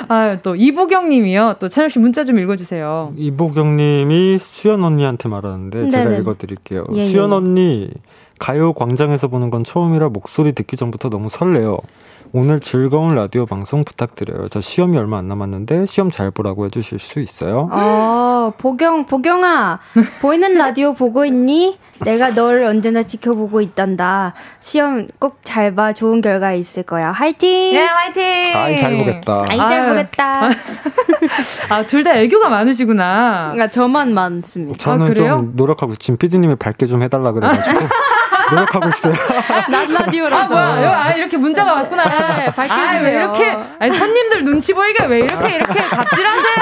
Speaker 1: 아, 또 이보경님이요. 또 찬엽 씨 문자 좀 읽어주세요.
Speaker 7: 이보경님이 수연 언니한테 말하는데 네네. 제가 읽어드릴게요. 예, 예. 수연 언니 가요 광장에서 보는 건 처음이라 목소리 듣기 전부터 너무 설레요. 오늘 즐거운 라디오 방송 부탁드려요. 저 시험이 얼마 안 남았는데 시험 잘 보라고 해주실 수 있어요?
Speaker 6: 어, 보경, 보경아, 보이는 라디오 보고 있니? 내가 널 언제나 지켜보고 있단다. 시험 꼭 잘 봐. 좋은 결과 있을 거야. 화이팅!
Speaker 1: 네, 화이팅!
Speaker 7: 아이, 잘 보겠다.
Speaker 6: 아이, 잘 보겠다. (laughs)
Speaker 1: 아, 둘 다 애교가 많으시구나.
Speaker 6: 그러니까 저만 많습니다.
Speaker 7: 저는 아, 좀 노력하고, 지금 피디님이 밝게 좀 해달라 그래가지고. (laughs) 노력하고 있어요. (laughs)
Speaker 6: 낮 라디오라서.
Speaker 1: 아, 뭐야. 아, 이렇게 문자가 왔구나. 네, 밝게 아, 왜 이렇게, 아니, 손님들 눈치 보이게 왜 이렇게, 이렇게 갑질하세요?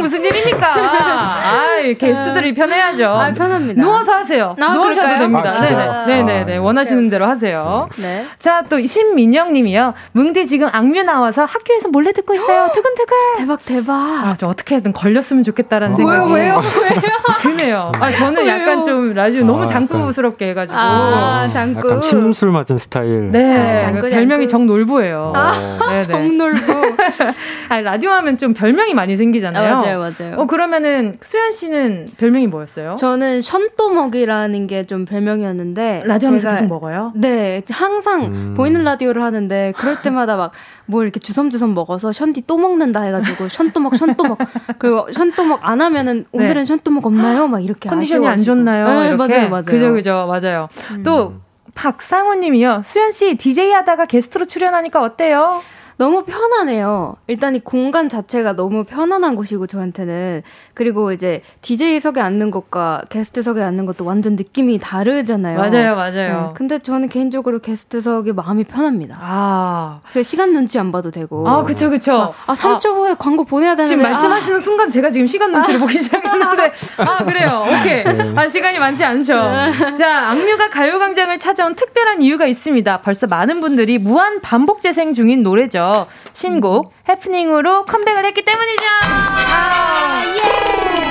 Speaker 1: 무슨 일입니까? 아, 게스트들이 편해야죠.
Speaker 6: 아, 편합니다.
Speaker 1: 누워서 하세요. 아, 누워셔도 그럴까요? 됩니다. 아, 네네. 네네네. 아, 원하시는 대로 하세요. 네. 자, 또 신민영 님이요. 뭉디 지금 악뮤 나와서 학교에서 몰래 듣고 있어요. 두근두근.
Speaker 6: 대박, 대박.
Speaker 1: 아, 좀 어떻게든 걸렸으면 좋겠다라는 생각이.
Speaker 6: 왜요, 왜요, 왜요?
Speaker 1: 드네요. (laughs) 아, 저는 왜요? 약간 좀 라디오 너무 장꾸스럽게 해가지고. 아,
Speaker 7: 장구. 약간 침술 맞은 스타일.
Speaker 1: 네. 아, 장구, 별명이 정놀부예요. 아,
Speaker 6: 정놀부. (laughs)
Speaker 1: 아, 라디오 하면 좀 별명이 많이 생기잖아요.
Speaker 6: 아, 맞아요, 맞아요.
Speaker 1: 어, 그러면은 수현 씨는 별명이 뭐였어요?
Speaker 6: 저는 션또먹이라는 게 좀 별명이었는데.
Speaker 1: 라디오에서 계속 먹어요?
Speaker 6: 네. 항상 음. 보이는 라디오를 하는데 그럴 때마다 막 뭘 이렇게 주섬주섬 먹어서 션디 또 먹는다 해가지고 션또먹, 션또먹. 그리고 션또먹 안 하면은 네. 오늘은 네. 션또먹 없나요? 막 이렇게
Speaker 1: 컨디션이 안 좋나요?
Speaker 6: 네, 이렇게. 맞아요, 맞아요.
Speaker 1: 그죠, 그죠, 맞아요. 음. 또 박상호님이요. 수현 씨 DJ 하다가 게스트로 출연하니까 어때요?
Speaker 6: 너무 편하네요. 일단 이 공간 자체가 너무 편안한 곳이고 저한테는 그리고 이제 DJ석에 앉는 것과 게스트석에 앉는 것도 완전 느낌이 다르잖아요.
Speaker 1: 맞아요, 맞아요. 네,
Speaker 6: 근데 저는 개인적으로 게스트석이 마음이 편합니다. 아, 그 시간 눈치 안 봐도 되고.
Speaker 1: 아, 그쵸, 그쵸.
Speaker 6: 아, 3초 아, 후에 광고 보내야 되는데
Speaker 1: 지금 말씀하시는 아. 순간 제가 지금 시간 눈치를 아. 보기 시작했는데 아 그래요, 오케이. 네. 아 시간이 많지 않죠. 네. 자, 악뮤가 가요광장을 찾아온 특별한 이유가 있습니다. 벌써 많은 분들이 무한 반복 재생 중인 노래죠. 신곡 해프닝으로 컴백을 했기 때문이죠. 아, 예.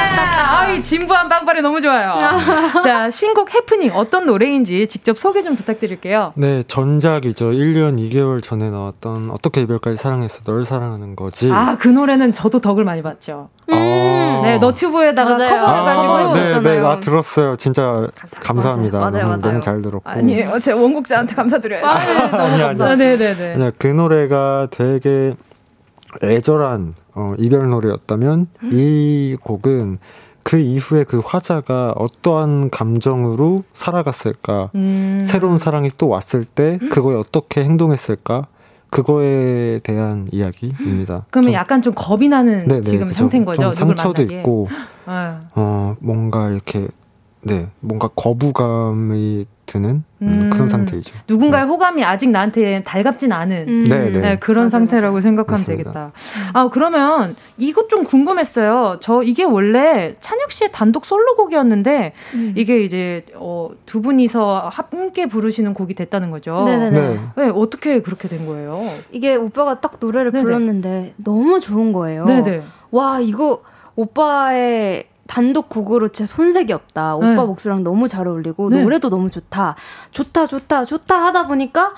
Speaker 1: 예. 아이 진부한 빵빠레 너무 좋아요. (laughs) 자 신곡 해프닝 어떤 노래인지 직접 소개 좀 부탁드릴게요.
Speaker 7: 네 전작이죠. 1년 2개월 전에 나왔던 어떻게 이별까지 사랑했어 널 사랑하는 거지.
Speaker 1: 아 그 노래는 저도 덕을 많이 봤죠. 음. 네 너튜브에다가 커버해가지고
Speaker 7: 아, 네, 네, 아, 들었어요. 진짜 감사합니다. 맞아요, 맞아요, 너무, 너무, 잘 들었고.
Speaker 1: 아니에요, 제 원곡자한테 감사드려요. 아, 네, (laughs) 너무 감사.
Speaker 7: 네, 네, 네. 아니, 그 노래가 되게 애절한 어, 이별 노래였다면 음? 이 곡은 그 이후에 그 화자가 어떠한 감정으로 살아갔을까, 음. 새로운 사랑이 또 왔을 때 음? 그거에 어떻게 행동했을까, 그거에 대한 이야기입니다.
Speaker 1: 그러면 좀, 약간 좀 겁이 나는 네네, 지금 그쵸. 상태인 거죠?
Speaker 7: 좀 상처도 있고, 네. 어, 뭔가 이렇게 네, 뭔가 거부감이 드는 음, 음. 그런 상태이죠.
Speaker 1: 누군가의 네. 호감이 아직 나한테 달갑진 않은 음. 네, 네. 네, 그런 맞아, 상태라고 맞아. 생각하면 맞습니다. 되겠다. 아 그러면 이것 좀 궁금했어요. 저 이게 원래 찬혁 씨의 단독 솔로곡이었는데 음. 이게 이제 어, 두 분이서 함께 부르시는 곡이 됐다는 거죠.
Speaker 6: 네네네. 네.
Speaker 1: 네, 어떻게 그렇게 된 거예요?
Speaker 6: 이게 오빠가 딱 노래를 네네. 불렀는데 너무 좋은 거예요. 네네. 와 이거 오빠의 단독 곡으로 제 손색이 없다. 오빠 네. 목소리랑 너무 잘 어울리고 네. 노래도 너무 좋다. 좋다 좋다 좋다 하다 보니까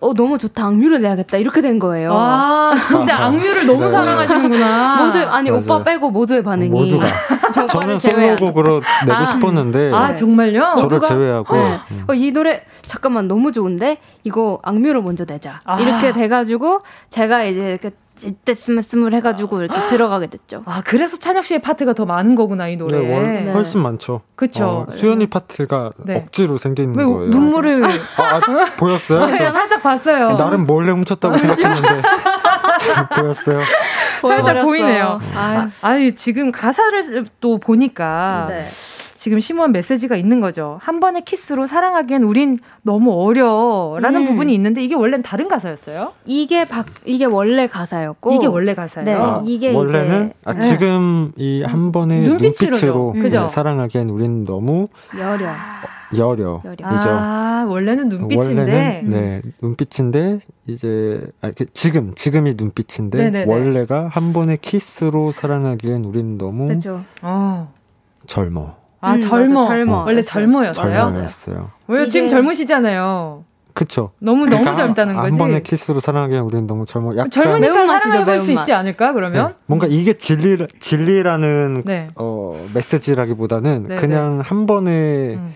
Speaker 6: 어 너무 좋다 악뮤를 내야겠다 이렇게 된 거예요.
Speaker 1: 아 진짜 악뮤를 너무 네. 사랑하시는구나. (laughs)
Speaker 6: 모두 아니 맞아요. 오빠 빼고 모두의 반응이
Speaker 7: 모두가 (laughs) 저는 솔로곡으로 내고 아, 싶었는데
Speaker 1: 아 정말요?
Speaker 7: 저를 모두가? 제외하고 네.
Speaker 6: 음. 어, 이 노래 잠깐만 너무 좋은데 이거 악뮤로 먼저 내자 아. 이렇게 돼가지고 제가 이제 이렇게 이때 스물스물 해가지고 이렇게 들어가게 됐죠.
Speaker 1: 아 그래서 찬혁 씨의 파트가 더 많은 거구나 이 노래.
Speaker 7: 네, 월, 네. 훨씬 많죠.
Speaker 1: 그렇죠.
Speaker 7: 어, 수현이 파트가 네. 억지로 생긴 거예요.
Speaker 1: 눈물을
Speaker 7: 아, 아, 보였어요?
Speaker 1: 아, 제가 살짝 봤어요.
Speaker 7: 나름 몰래 훔쳤다고 생각했는데 (laughs) 보였어요.
Speaker 1: 살짝 보이네요. 아유. 아유 지금 가사를 또 보니까. 네. 지금 심오한 메시지가 있는 거죠. 한 번의 키스로 사랑하기엔 우린 너무 어려라는 음. 부분이 있는데 이게 원래는 다른 가사였어요?
Speaker 6: 이게 박 이게 원래 가사였고
Speaker 1: 이게 원래 가사예요. 네,
Speaker 7: 아, 이게 원래는 아, 네. 지금 이 한 번의 눈빛으로, 눈빛으로 음. 사랑하기엔 우린 너무
Speaker 6: 여려.
Speaker 7: 여려.
Speaker 1: 여려. 아, 원래는 눈빛인데.
Speaker 7: 원래는, 네, 눈빛인데, 이제, 아, 지금, 지금이 눈빛인데, 네네네. 원래가 한 번의 키스로 사랑하기엔 우린 너무. 그죠. 어. 젊어.
Speaker 1: 아 음, 젊어. 젊어. 원래 젊어였어요.
Speaker 7: 젊어였어요.
Speaker 1: 왜요? 지금 젊으시잖아요.
Speaker 7: 그쵸.
Speaker 1: 너무 너무 그러니까 젊다는 거지.
Speaker 7: 한 번의 키스로 사랑하기 우리는 너무 젊어.
Speaker 1: 약간 젊으니까 사랑해볼 수 있지 않을까 그러면? 네.
Speaker 7: 뭔가 이게 진리 진리라는 네. 어 메시지라기보다는 네, 그냥 네. 한 번에 음.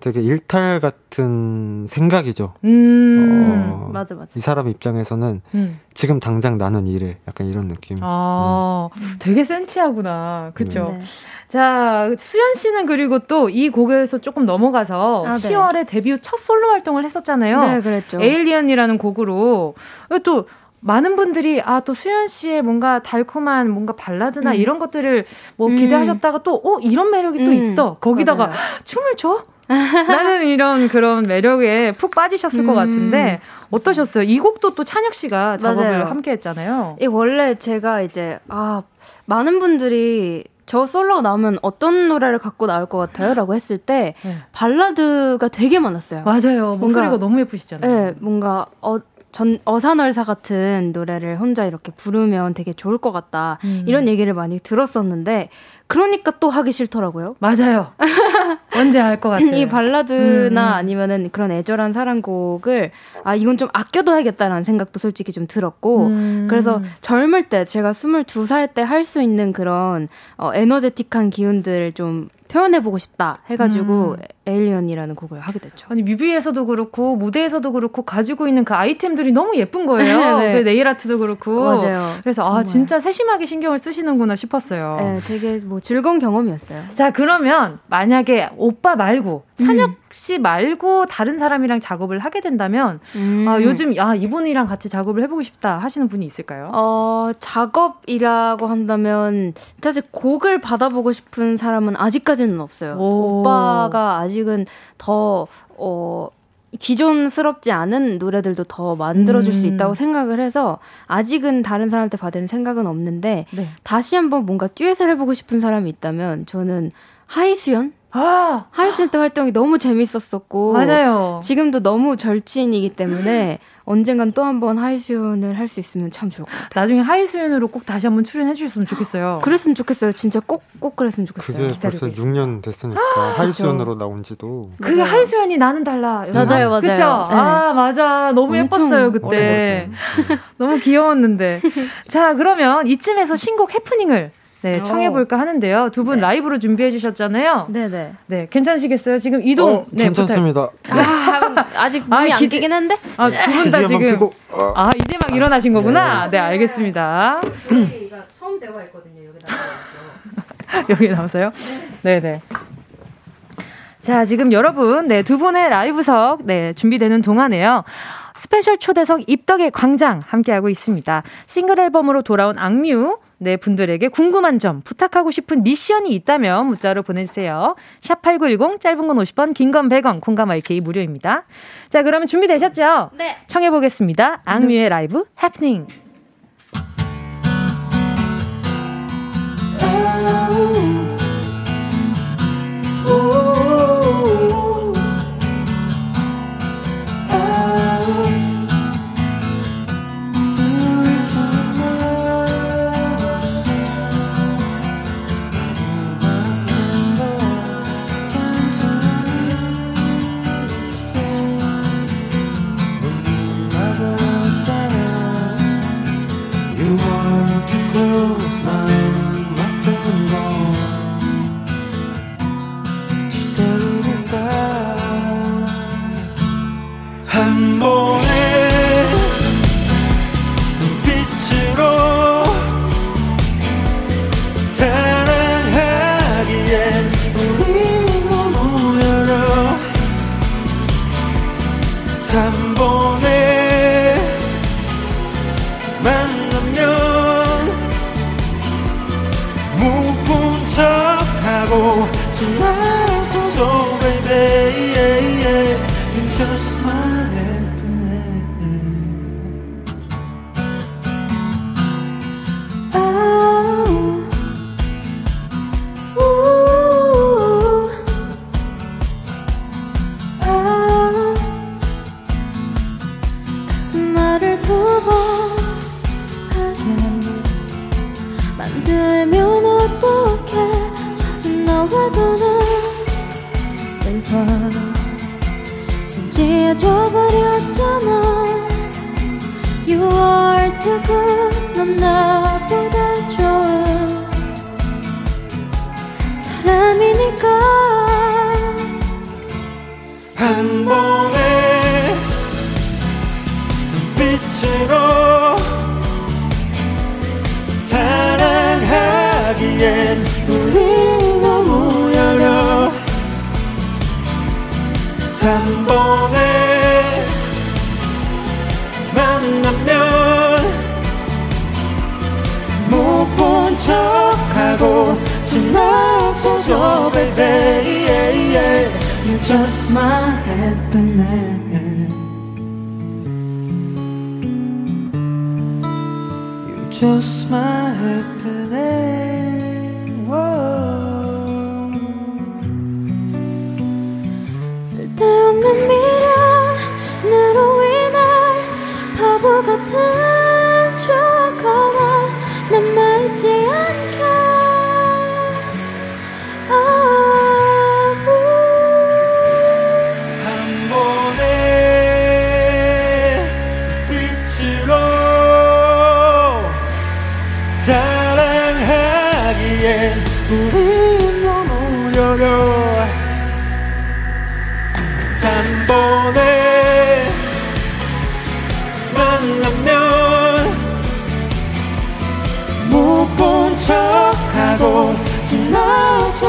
Speaker 7: 되게 일탈 같은 생각이죠.
Speaker 1: 음, 어, 맞아, 맞아.
Speaker 7: 이 사람 입장에서는 음. 지금 당장 나는 이래. 약간 이런 느낌.
Speaker 1: 아, 음. 되게 센치하구나. 그쵸. 네. 자, 수현 씨는 그리고 또 이 곡에서 조금 넘어가서 아, 네. 10월에 데뷔 첫 솔로 활동을 했었잖아요.
Speaker 6: 네, 그랬죠.
Speaker 1: Alien이라는 곡으로 또 많은 분들이 아 또 수현 씨의 뭔가 달콤한 뭔가 발라드나 음. 이런 것들을 뭐 음. 기대하셨다가 또 어 이런 매력이 또 음. 있어 거기다가 맞아요. 춤을 춰 나는 이런 그런 매력에 푹 빠지셨을 음. 것 같은데 어떠셨어요? 이 곡도 또 찬혁 씨가 작업을 맞아요. 함께 했잖아요.
Speaker 6: 이 원래 제가 이제 아 많은 분들이 저 솔로 나오면 어떤 노래를 갖고 나올 것 같아요? 라고 했을 때 네. 발라드가 되게 많았어요.
Speaker 1: 맞아요. 목소리가 뭔가, 너무 예쁘시잖아요.
Speaker 6: 네, 뭔가 어, 전 어사널사 같은 노래를 혼자 이렇게 부르면 되게 좋을 것 같다. 음. 이런 얘기를 많이 들었었는데 그러니까 또 하기 싫더라고요.
Speaker 1: 맞아요. 언제 할 것 같아요. (laughs)
Speaker 6: 이 발라드나 음. 아니면은 그런 애절한 사랑곡을 아 이건 좀 아껴둬야겠다라는 생각도 솔직히 좀 들었고 음. 그래서 젊을 때 제가 22살 때 할 수 있는 그런 어, 에너제틱한 기운들을 좀 표현해보고 싶다 해가지고 음. Alien이라는 곡을 하게 됐죠.
Speaker 1: 아니 뮤비에서도 그렇고 무대에서도 그렇고 가지고 있는 그 아이템들이 너무 예쁜 거예요. (laughs) 네. 그 네일 아트도 그렇고.
Speaker 6: 맞아요.
Speaker 1: 그래서 아, 정말. 아 진짜 세심하게 신경을 쓰시는구나 싶었어요.
Speaker 6: 네, 되게 뭐 즐거운 경험이었어요.
Speaker 1: 자 그러면 만약에 오빠 말고 찬혁 음. 씨 말고 다른 사람이랑 작업을 하게 된다면 음. 아, 요즘 아 이분이랑 같이 작업을 해보고 싶다 하시는 분이 있을까요?
Speaker 6: 어 작업이라고 한다면 사실 곡을 받아보고 싶은 사람은 아직까지는 없어요. 오. 오빠가 아직 은 더 어. 기존스럽지 않은 노래들도 더 만들어줄 음. 수 있다고 생각을 해서 아직은 다른 사람한테 받은 생각은 없는데 네. 다시 한번 뭔가 듀엣을 해보고 싶은 사람이 있다면 저는 하이수연 아! 하이센 터 활동이 너무 재밌었었고
Speaker 1: 맞아요.
Speaker 6: 지금도 너무 절친이기 때문에 언젠간 또 한 번 하이수연을 할 수 있으면 참 좋을 것 같아요.
Speaker 1: 나중에 하이수연으로 꼭 다시 한번 출연해 주셨으면 좋겠어요.
Speaker 6: 그랬으면 좋겠어요. 진짜 꼭 꼭 그랬으면 좋겠어요.
Speaker 7: 그게 벌써 6년 됐으니까 아, 하이수연으로 나온 지도.
Speaker 1: 그게 하이수연이 나는 달라.
Speaker 6: 맞아요, 맞아요.
Speaker 1: 그쵸? 네. 아, 맞아. 너무 예뻤어요, 그때. (laughs) 너무 귀여웠는데. 자, 그러면 이쯤에서 신곡 해프닝을 네, 청해볼까 하는데요. 두분 네. 라이브로 준비해 주셨잖아요.
Speaker 6: 네네. 네.
Speaker 1: 네, 괜찮으시겠어요? 지금 이동. 어,
Speaker 7: 네, 괜찮습니다.
Speaker 6: 네. 아, 아직 몸이 아, 안 뛰긴 한데?
Speaker 1: 아, 두 분 다 지금. 피고, 어. 아, 이제 막 일어나신 거구나? 네, 네 알겠습니다.
Speaker 6: 저희가 처음 대화했거든요, 여기 나와서. (laughs)
Speaker 1: 여기 나와서요? 네네. 네. 자, 지금 여러분, 네, 두 분의 라이브석, 네, 준비되는 동안에요. 스페셜 초대석 입덕의 광장 함께하고 있습니다. 싱글 앨범으로 돌아온 악뮤,
Speaker 8: 네, 분들에게 궁금한 점, 부탁하고 싶은 미션이 있다면 문자로 보내주세요. 샵8910, 짧은 건 50원, 긴 건 100원, 콩과 myK 무료입니다. 자, 그러면 준비되셨죠?
Speaker 6: 네.
Speaker 8: 청해보겠습니다. 악뮤의 라이브, 해프닝. door, baby. You're just my happiness. You're just my happiness. Whoa. 쓸데없는 미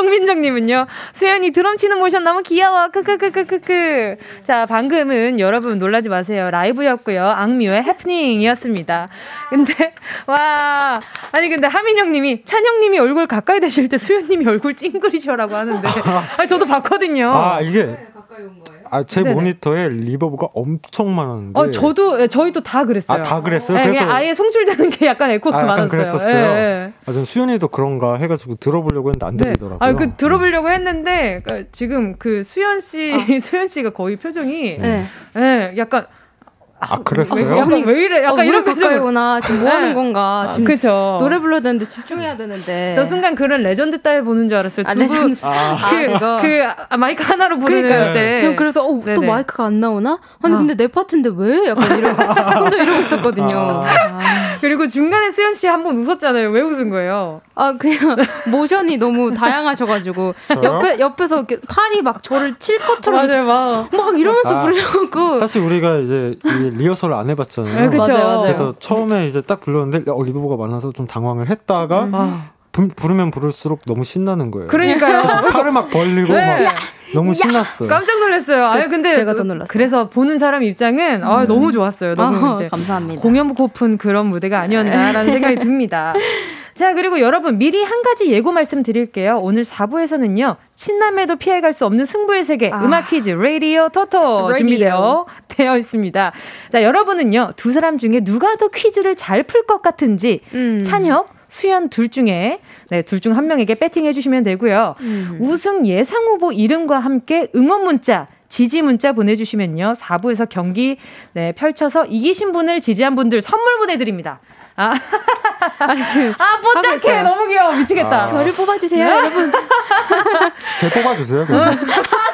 Speaker 8: 송민정님은요. 수현이 드럼 치는 모션 너무 귀여워. 크크크크크크. 자, 방금은 여러분 놀라지 마세요. 라이브였고요. 악뮤의 해프닝이었습니다. 근데 와 아니 근데 하민영님이 찬혁님이 얼굴 가까이 대실 때 수현님이 얼굴 찡그리셔라고 하는데 (laughs) 아 저도 봤거든요.
Speaker 7: 아 이게 아, 제 네네. 모니터에 reverb가 엄청 많았는데.
Speaker 8: 어, 저도, 예, 저희도 다 그랬어요.
Speaker 7: 아, 다 그랬어요?
Speaker 8: 네, 그래서. 아예 송출되는 게 약간 에코가 아, 많았어요.
Speaker 7: 그랬었어요. 예, 아, 전 수현이도 그런가 해가지고 들어보려고 했는데 안 네. 들리더라고요.
Speaker 8: 아, 그 들어보려고 했는데, 그 지금 그 수현 씨, 아. (laughs) 수현 씨가 거의 표정이, 네. 네, 약간,
Speaker 7: 아, 그랬어요?
Speaker 8: 약간 왜 이래? 약간 어, 이런
Speaker 6: 가까이구나. 지금 뭐 하는 네. 건가?
Speaker 8: 지금 그죠.
Speaker 6: 노래 불러야 되는데 집중해야 되는데.
Speaker 8: 저 순간 그런 레전드 짤 보는 줄 알았어요. 아, 레전드. 아, 그, 아, 그 아, 마이크 하나로 부르는 그러니까요. 때.
Speaker 6: 지금 그래서 어, 또 마이크가 안 나오나? 아니 아. 근데 내 파트인데 왜? 약간 이런 (laughs) 혼자 이러고 있었거든요. 아.
Speaker 1: 그리고 중간에 수현 씨 한 번 웃었잖아요. 왜 웃은 거예요?
Speaker 6: 아 그냥 모션이 너무 다양하셔가지고 옆에 옆에서 이렇게 팔이 막 저를 칠 것처럼
Speaker 1: 맞아요, 막,
Speaker 6: 막 이러면서 아, 부르려고.
Speaker 7: 사실 우리가 이제 리허설을 안 해봤잖아요. 네,
Speaker 1: 그렇죠.
Speaker 7: 그래서 처음에 이제 딱 불렀는데 어, 리버가 많아서 좀 당황을 했다가 음. 부, 부르면 부를수록 너무 신나는 거예요.
Speaker 1: 그러니까요.
Speaker 7: 팔을 막 벌리고 네. 막 너무 신났어요.
Speaker 1: 깜짝 놀랐어요. 아유 근데
Speaker 6: 제가 더 놀랐어요.
Speaker 1: 그래서 보는 사람 입장은 아, 음. 아, 너무 좋았어요. 너무
Speaker 6: 어, 감사합니다.
Speaker 1: 공연 고픈 그런 무대가 아니었나라는 생각이 듭니다. (laughs) 자, 그리고 여러분 미리 한 가지 예고 말씀 드릴게요. 오늘 4부에서는요. 친남매도 피해갈 수 없는 승부의 세계 아. 음악 퀴즈 레이디오 토토 준비되어 (laughs) 되어 있습니다. 자, 여러분은요. 두 사람 중에 누가 더 퀴즈를 잘 풀 것 같은지 음. 찬혁 수현 둘 중에 네, 둘 중 한 명에게 배팅해 주시면 되고요. 음. 우승 예상 후보 이름과 함께 응원 문자 지지 문자 보내주시면요. 4부에서 경기 네, 펼쳐서 이기신 분을 지지한 분들 선물 보내드립니다. 아, 아, 지금 아 뽀짝해 너무 귀여워 미치겠다.
Speaker 6: 아. 저를 뽑아주세요 네? 여러분. (laughs)
Speaker 7: 제 뽑아주세요.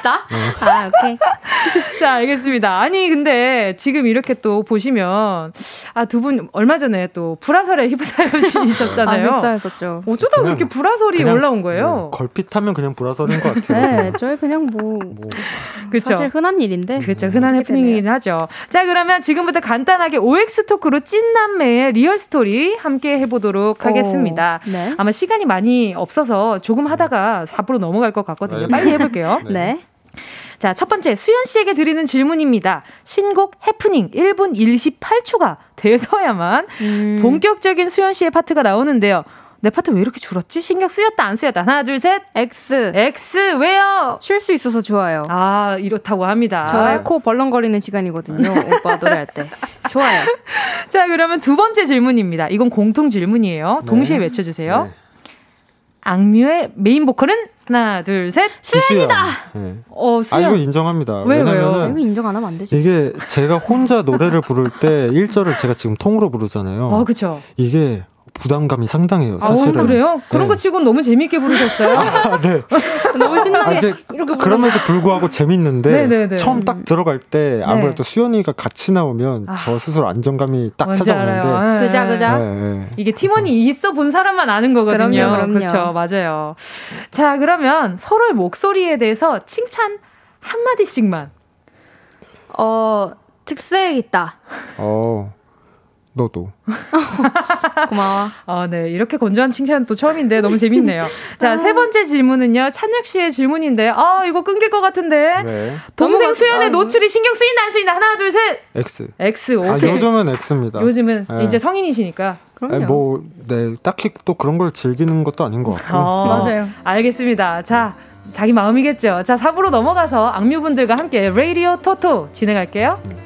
Speaker 6: 나? 네. 아 오케이. (laughs)
Speaker 1: 자 알겠습니다. 아니 근데 지금 이렇게 또 보시면 아 두 분 얼마 전에 또 불화설에 휩싸여있었잖아요. (laughs)
Speaker 6: 아, 휩싸였었죠.
Speaker 1: 어쩌다 그렇게 불화설이 올라온 거예요?
Speaker 7: 네, 걸핏하면 그냥 불화설인 것 같아요.
Speaker 6: 네, 저희 그냥 뭐, 뭐. 그쵸? 사실 흔한 일인데.
Speaker 1: 그렇죠, 흔한 해프닝이긴 하죠. 자 그러면 지금부터 간단하게 OX 토크로 찐남매의 리얼 스토리 스토리 함께 해보도록 하겠습니다. 오, 네. 아마 시간이 많이 없어서 조금 하다가 4부로 넘어갈 것 같거든요. 네. 빨리 해볼게요. (laughs) 네. 네. 자, 첫 번째, 수현 씨에게 드리는 질문입니다. 신곡 해프닝 1분 28초가 돼서야만 음. 본격적인 수현 씨의 파트가 나오는데요. 내 파트 왜 이렇게 줄었지? 신경 쓰였다 안 쓰였다. 하나 둘 셋.
Speaker 6: X.
Speaker 1: X 왜요?
Speaker 6: 쉴 수 있어서 좋아요.
Speaker 1: 아 이렇다고 합니다.
Speaker 6: 저의 코 벌렁거리는 시간이거든요. (laughs) 오빠 노래할 때. 좋아요.
Speaker 1: 자 그러면 두 번째 질문입니다. 이건 공통 질문이에요. 네. 동시에 외쳐주세요. 네. 악뮤의 메인 보컬은 하나, 둘, 셋. 수현이다. 네.
Speaker 7: 어, 수현. 아 이거 인정합니다.
Speaker 1: 왜, 왜냐면은
Speaker 6: 이거 인정 안 하면 안 되지.
Speaker 7: 이게 제가 혼자 노래를 부를 때 1절을 제가 지금 통으로 부르잖아요.
Speaker 1: 아, 그렇죠.
Speaker 7: 이게 부담감이 상당해요. 아, 사실은.
Speaker 1: 아, 그래요? 그런 네. 거 치곤 너무 재밌게 부르셨어요. (laughs)
Speaker 7: 아, 네. (laughs)
Speaker 6: 너무 신나게 아, 이제
Speaker 7: 이렇게 그럼에도 불구하고 재밌는데 네네네. 네. 처음 딱 들어갈 때 네. 아무래도 네. 수연이가 같이 나오면 아, 저 스스로 안정감이 딱 찾아오는데
Speaker 1: 네. 그자 그자. 네, 이게 팀원이 있어 본 사람만 아는 거거든요. 그럼요, 그럼요. 그렇죠, 맞아요. 자, 그러면 서로의 목소리에 대해서 칭찬 한 마디씩만.
Speaker 6: 어, 특색 있다.
Speaker 7: 어. 너도. (laughs)
Speaker 6: 고마워.
Speaker 1: 어, 네. 이렇게 건조한 칭찬은 또 처음인데 너무 재밌네요. (laughs) 자, 세 번째 질문은요. 찬혁 씨의 질문인데, 아, 이거 끊길 것 같은데. 네. 동생 수연의 아, 노출이 신경 쓰인다, 안 쓰인다? 하나, 둘, 셋.
Speaker 7: X.
Speaker 1: X, 아, 오케이.
Speaker 7: 아, 요즘은 X입니다.
Speaker 1: 요즘은 네. 이제 성인이시니까.
Speaker 7: 그럼요. 뭐, 네. 딱히 또 그런 걸 즐기는 것도 아닌 것 같고. 어,
Speaker 1: 맞아요. 알겠습니다. 자. 자기 마음이겠죠. 자, 4부로 넘어가서 악뮤분들과 함께 레이디오 토토 진행할게요. 음.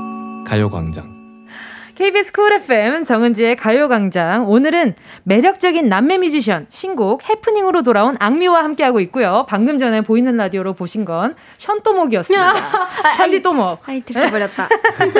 Speaker 1: 가요광장. KBS Cool FM 정은지의 가요광장. 오늘은 매력적인 남매 뮤지션 신곡 해프닝으로 돌아온 악뮤와 함께하고 있고요. 방금 전에 보이는 라디오로 보신 건 션또목이었습니다. (laughs) 션디 또목.
Speaker 6: 아이, 들켜버렸다.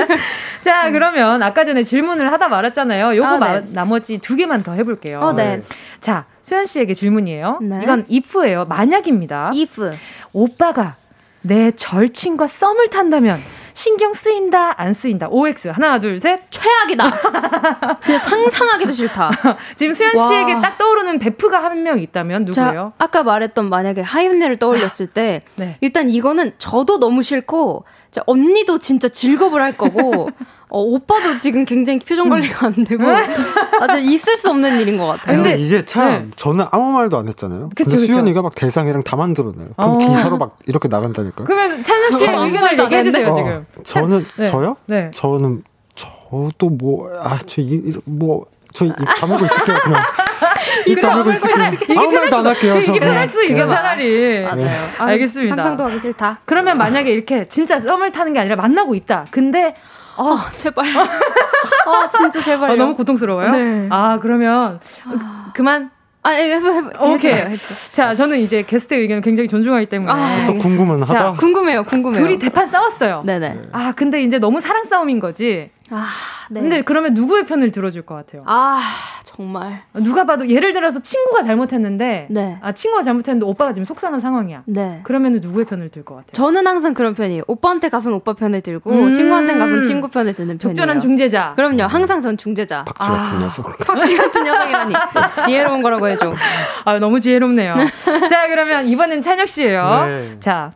Speaker 6: (laughs)
Speaker 1: 자, 그러면 아까 전에 질문을 하다 말았잖아요. 요거 아, 네. 나머지 두 개만 더 해볼게요.
Speaker 6: 어, 네.
Speaker 1: 자, 수현 씨에게 질문이에요. 네. 이건 if예요. 만약입니다.
Speaker 6: if.
Speaker 1: 오빠가 내 절친과 썸을 탄다면 신경 쓰인다, 안 쓰인다. OX. 하나, 둘, 셋.
Speaker 6: 최악이다. (laughs) 진짜 상상하기도 싫다.
Speaker 1: 지금 수현 씨에게 딱 떠오르는 베프가 한 명 있다면 누구예요?
Speaker 6: 자, 아까 말했던 만약에 하윤네를 떠올렸을 때 (laughs) 네. 일단 이거는 저도 너무 싫고 자, 언니도 진짜 즐겁을 할 거고 어, 오빠도 지금 굉장히 표정 관리가 안 되고 아주 있을 수 없는 일인 것 같아요.
Speaker 7: 근데 이게 참 네. 저는 아무 말도 안 했잖아요. 그쵸, 근데 수연이가 막 대상이랑 다 만들어내요. 그럼 어. 기사로 막 이렇게 나간다니까.
Speaker 1: 그러면 찬혁 씨의 어, 의견을 얘기해 주세요 어, 지금.
Speaker 7: 저는 네. 저요? 네. 저는 저도 뭐 아 저 이 뭐저입 다물고 있을게요 그냥. 입 다물고 있을게요. 아무 말도 안 할게요.
Speaker 1: 이게 편할 수 있어, 차라리.
Speaker 6: 맞아요. 아,
Speaker 1: 알겠습니다.
Speaker 6: 상상도 하기 싫다.
Speaker 1: 그러면 만약에 이렇게 진짜 썸을 타는 게 아니라 만나고 있다. 근데
Speaker 6: 어, 어 제발. 아, 진짜 제발.
Speaker 1: 어, 너무 고통스러워요?
Speaker 6: 네.
Speaker 1: 아, 그러면 아... 그만
Speaker 6: 아, 예, 해봐, 해봐.
Speaker 1: 오케이. 해줘, 해줘. 자, 저는 이제 게스트의 의견을 굉장히 존중하기 때문에. 아,
Speaker 7: 또 궁금은 하다. 자,
Speaker 6: 궁금해요, 궁금해요.
Speaker 1: 둘이 대판 싸웠어요.
Speaker 6: 네네.
Speaker 1: 아, 근데 이제 너무 사랑 싸움인 거지. 아, 네. 근데 그러면 누구의 편을 들어줄 것 같아요?
Speaker 6: 아, 정말.
Speaker 1: 누가 봐도 예를 들어서 친구가 잘못했는데,
Speaker 6: 네.
Speaker 1: 아 친구가 잘못했는데 오빠가 지금 속상한 상황이야.
Speaker 6: 네.
Speaker 1: 그러면 누구의 편을 들 것 같아요?
Speaker 6: 저는 항상 그런 편이에요. 오빠한테 가서는 오빠 편을 들고 음~ 친구한테 가서는 친구 편을 드는 편이에요.
Speaker 1: 적절한 중재자.
Speaker 6: 그럼요. 항상 전 중재자.
Speaker 7: 박쥐 같은 아, 녀석. (laughs)
Speaker 6: 박쥐 같은 녀석이라니. 지혜로운 거라고 해줘. (laughs)
Speaker 1: 아 너무 지혜롭네요. (laughs) 자 그러면 이번엔 찬혁 씨예요. 네. 자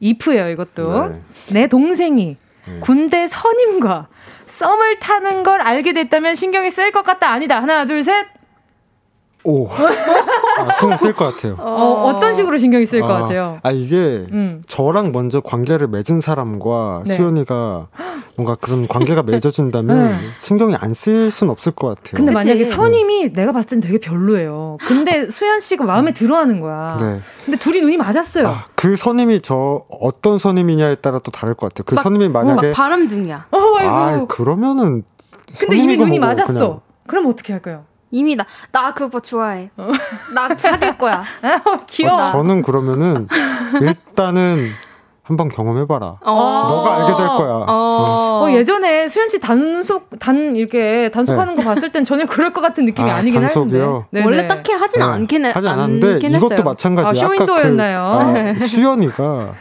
Speaker 1: 이프예요 이것도. 네. 내 동생이 네. 군대 선임과 썸을 타는 걸 알게 됐다면 신경이 쓸것 같다 아니다 하나 둘 셋.
Speaker 7: 오. 아, 신경 쓸 것 같아요.
Speaker 1: 어, 어떤 식으로 신경이 쓸것
Speaker 7: 아,
Speaker 1: 같아요?
Speaker 7: 아, 이게 음. 저랑 먼저 관계를 맺은 사람과 네. 수연이가 뭔가 그런 관계가 맺어진다면 네. 신경이 안쓸 수는 없을 것 같아요.
Speaker 1: 근데 그치? 만약에 선임이 내가 봤을 땐 되게 별로예요. 근데 수연 씨가 마음에 들어 하는 거야. 네. 근데 둘이 눈이 맞았어요. 아,
Speaker 7: 그 선임이 저 어떤 선임이냐에 따라 또 다를 것 같아요. 그 막, 선임이 만약에. 막
Speaker 6: 바람둥이야.
Speaker 1: 어. 아,
Speaker 7: 그러면은.
Speaker 1: 근데 이미 눈이 맞았어. 그냥. 그럼 어떻게 할까요?
Speaker 6: 이미 나, 나그 오빠 좋아해. 어. 나 사귈 거야. (laughs)
Speaker 1: 어, 귀여워.
Speaker 7: 어, 저는 그러면은, 일단은, 한번 경험해봐라. 어~ 너가 알게 될 거야. 어.
Speaker 1: 어. 어 예전에 수현 씨 단속 단 이렇게 단속하는 네. 거 봤을 땐 전혀 그럴 것 같은 느낌이 아, 니긴
Speaker 7: 단속이요?
Speaker 1: 하는데.
Speaker 6: 원래 딱히 하진 네. 않긴 해.
Speaker 7: 하진 않았는데 이것도 마찬가지야. 아,
Speaker 1: 쇼윈도였나요?
Speaker 7: 아, (laughs) 네. 수연이가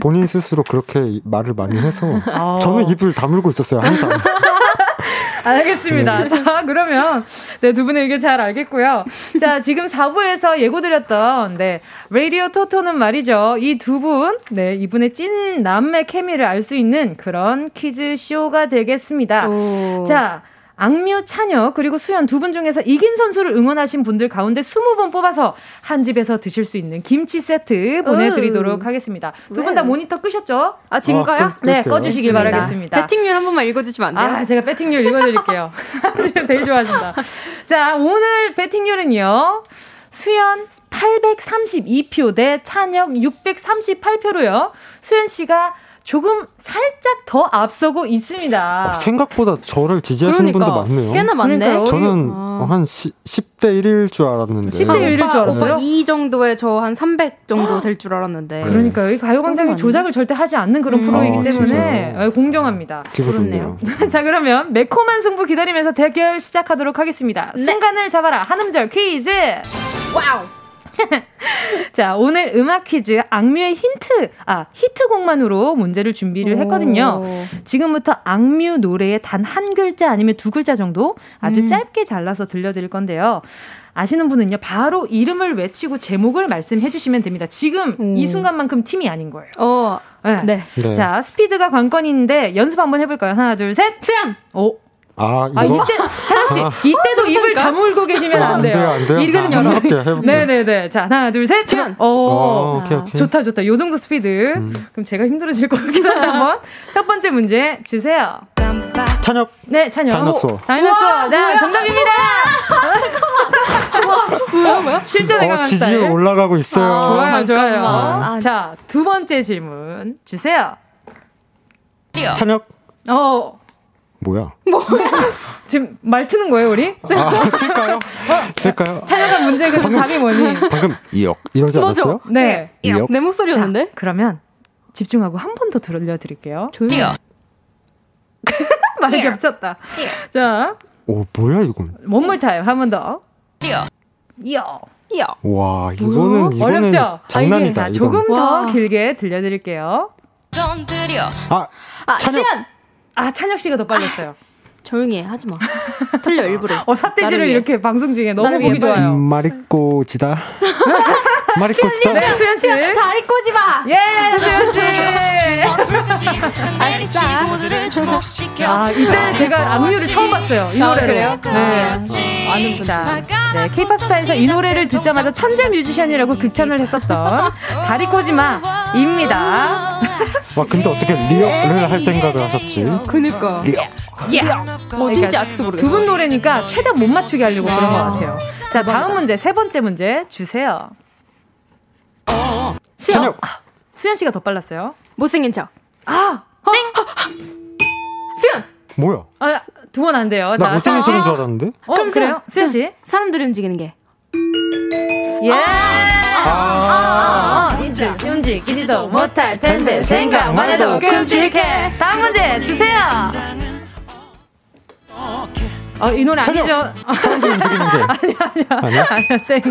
Speaker 7: 본인 스스로 그렇게 말을 많이 해서 아. 저는 입을 다물고 있었어요 항상. (laughs)
Speaker 1: 알겠습니다. 네. 자, 그러면 네, 두 분의 의견 잘 알겠고요. 자, 지금 4부에서 예고드렸던 네, 레디오 토토는 말이죠. 이 두 분, 네, 이분의 찐 남매 케미를 알 수 있는 그런 퀴즈 쇼가 되겠습니다. 오. 자, 악뮤, 찬혁, 그리고 수연 두 분 중에서 이긴 선수를 응원하신 분들 가운데 20분 뽑아서 한 집에서 드실 수 있는 김치 세트 보내드리도록 으. 하겠습니다. 두 분 다 모니터 끄셨죠?
Speaker 6: 아, 진가요? 아,
Speaker 1: 네, 꺼주시길 바라겠습니다.
Speaker 6: 배팅률 한 번만 읽어주시면 안 돼요?
Speaker 1: 아, 제가 배팅률 읽어드릴게요. (laughs) 되게 좋아하신다. 자, 오늘 배팅률은요. 수연 832표 대 찬혁 638표로요. 수연 씨가 조금 살짝 더 앞서고 있습니다.
Speaker 7: 어, 생각보다 저를 지지하시는 그러니까, 분들 많네요.
Speaker 6: 꽤나 많네. 그러니까요.
Speaker 7: 저는 아. 한 10, 대 1일 줄 알았는데.
Speaker 1: 10대 1일 줄 알았어요?
Speaker 6: 오빠 2 정도에 저 한 300 정도 될 줄 알았는데.
Speaker 1: 그러니까요. 이 가요광장이 조작을 절대 하지 않는 그런 음. 프로이기 아, 때문에 진짜요? 공정합니다.
Speaker 7: 그렇네요. (laughs)
Speaker 1: 자 그러면 매콤한 승부 기다리면서 대결 시작하도록 하겠습니다. 네. 순간을 잡아라. 한 음절 퀴즈. 와우. (laughs) 자, 오늘 음악 퀴즈 악뮤의 힌트, 아, 히트곡만으로 문제를 준비를 했거든요. 지금부터 악뮤 노래의 단 한 글자 아니면 두 글자 정도 아주 음. 짧게 잘라서 들려드릴 건데요. 아시는 분은요, 바로 이름을 외치고 제목을 말씀해 주시면 됩니다. 지금 오. 이 순간만큼 팀이 아닌 거예요.
Speaker 6: 어, 네.
Speaker 1: 네. 네. 자, 스피드가 관건인데 연습 한번 해볼까요? 하나, 둘, 셋.
Speaker 6: 수연!
Speaker 1: 오.
Speaker 7: 아,
Speaker 1: 아, 이거? 아, 이때, 찬혁 씨, 아. 이때도 어, 입을 다물고 계시면 안 돼요.
Speaker 7: 안 돼요, 안 돼요.
Speaker 1: 이거는 열어.
Speaker 7: 해볼게요, 해볼게요.
Speaker 1: 네네네. 자, 하나, 둘, 셋.
Speaker 6: 지금.
Speaker 1: 오, 어, 오케이, 오케이. 좋다, 좋다. 요 정도 스피드. 음. 그럼 제가 힘들어질 것 같긴 한데, 한번. 첫 번째 문제 주세요.
Speaker 7: 찬혁.
Speaker 1: 네, 찬혁.
Speaker 7: 다이너스워.
Speaker 1: 다이너스워. 네, 정답입니다. 뭐야, (laughs) 뭐야? 실전에 강한
Speaker 7: 어, 지지율 올라가고 있어요.
Speaker 1: 아, 좋아요, 좋아요. 아. 자, 두 번째 질문 주세요.
Speaker 7: 찬혁.
Speaker 1: 어,
Speaker 7: 뭐야?
Speaker 1: 뭐야? (laughs) 지금 말 트는 거예요, 우리?
Speaker 7: 아, 틀까요? 틀까요?
Speaker 1: 찬혁한 문제 그 답이 뭐니?
Speaker 7: 방금 이역 이러지 않았어요?
Speaker 1: 네.
Speaker 6: 이역. 내 목소리였는데?
Speaker 1: 자, 그러면 집중하고 한 번 더 들려 드릴게요. 조용히. (laughs) 말이 겹쳤다. 자.
Speaker 7: 오, 뭐야, 이건?
Speaker 1: 원물 타임, 한번 더.
Speaker 6: 이어.
Speaker 1: 이어.
Speaker 6: 이어.
Speaker 7: 와, 이거는, 이거는 어렵죠? 장난이다. 아,
Speaker 1: 자, 조금 더 길게 들려 드릴게요.
Speaker 7: 아,
Speaker 6: 아, 찬혁.
Speaker 1: 아, 찬혁 씨가 더 빨랐어요. 아,
Speaker 6: 조용히 해, 하지 마. 틀려, 일부러.
Speaker 1: 어, 삿대질을 이렇게 방송 중에 너무 보기 좋아요.
Speaker 7: 마리꼬 지다. (laughs) 마리꼬 지다.
Speaker 1: 네, 수현 씨.
Speaker 6: 다리 꼬지 마.
Speaker 1: 예, 수현 씨. 아, 이때 제가 악뮤를 처음 봤어요. 이 노래를. 아,
Speaker 6: 그래요?
Speaker 1: 네. 어, 아는 분다. 네, 케이팝 스타에서 이 노래를 듣자마자 천재 뮤지션이라고 극찬을 했었던 다리 꼬지 마입니다. (laughs)
Speaker 7: 와 근데 어떻게 리얼을 할 생각을 하셨지?
Speaker 6: 그니까.
Speaker 1: 리얼. 야.
Speaker 6: 뭐든지 그러니까 아직도 모르겠어.
Speaker 1: 두분 노래니까 최대한 못 맞추게 하려고 그런 것 같아요. 자 다음 문제 세 번째 문제 주세요.
Speaker 6: 수영.
Speaker 1: 수현 씨가 더 빨랐어요.
Speaker 6: 못생긴 척.
Speaker 1: 아, 땡.
Speaker 6: 수연.
Speaker 7: 뭐야?
Speaker 1: 아, 두 번 안 돼요.
Speaker 7: 나 못생긴 척인 줄 알았는데.
Speaker 1: 어, 그럼 그래요? 수현 씨.
Speaker 6: 사람들이 움직이는 게.
Speaker 1: 예. 아, 아, 아, 움직이지도 못할 텐데 생각만 해도 끔찍해. 다음 문제 주세요. 어, 이 노래 아니죠?
Speaker 7: 사람들이 움직이는 게.
Speaker 1: 아니야, 아니야. 아니야, 아니야, 땡.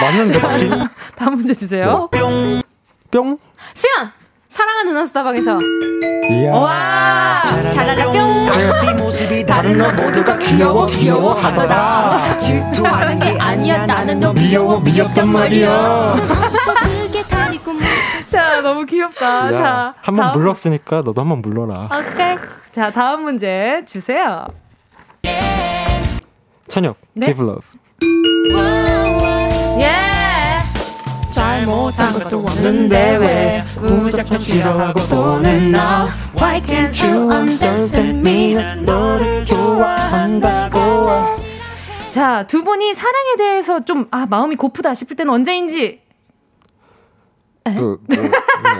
Speaker 7: 맞는데, 맞긴.
Speaker 1: 다음 문제 주세요.
Speaker 7: 뿅. 뿅.
Speaker 6: 수연! 사랑하는.
Speaker 7: 이야.
Speaker 1: 와! 샤라라 뿅!
Speaker 2: 네 모습이 다른 너 모두가 귀여워 귀여워 하더라
Speaker 6: 질투하는 게 (laughs) 아니야 나는 너
Speaker 2: 미워워 미웠단 말이야 (laughs)
Speaker 1: 자, 너무 귀엽다.
Speaker 7: 야,
Speaker 1: 자,
Speaker 7: 한 번
Speaker 1: 다음-
Speaker 7: 물렀으니까 너도 한 번 물러라.
Speaker 6: 오케이.
Speaker 1: 자, 다음 문제 주세요.
Speaker 7: 찬혁,
Speaker 1: 네?
Speaker 7: Give Love.
Speaker 1: 예!
Speaker 6: 잘못한 것도
Speaker 1: 없는데 왜 무작정 싫어하고 보는 너 Why can't you understand me 너를 좋아한다고 자, 두 분이 사랑에 대해서 좀, 아, 마음이 고프다 싶을 때는 언제인지.
Speaker 7: 그, 그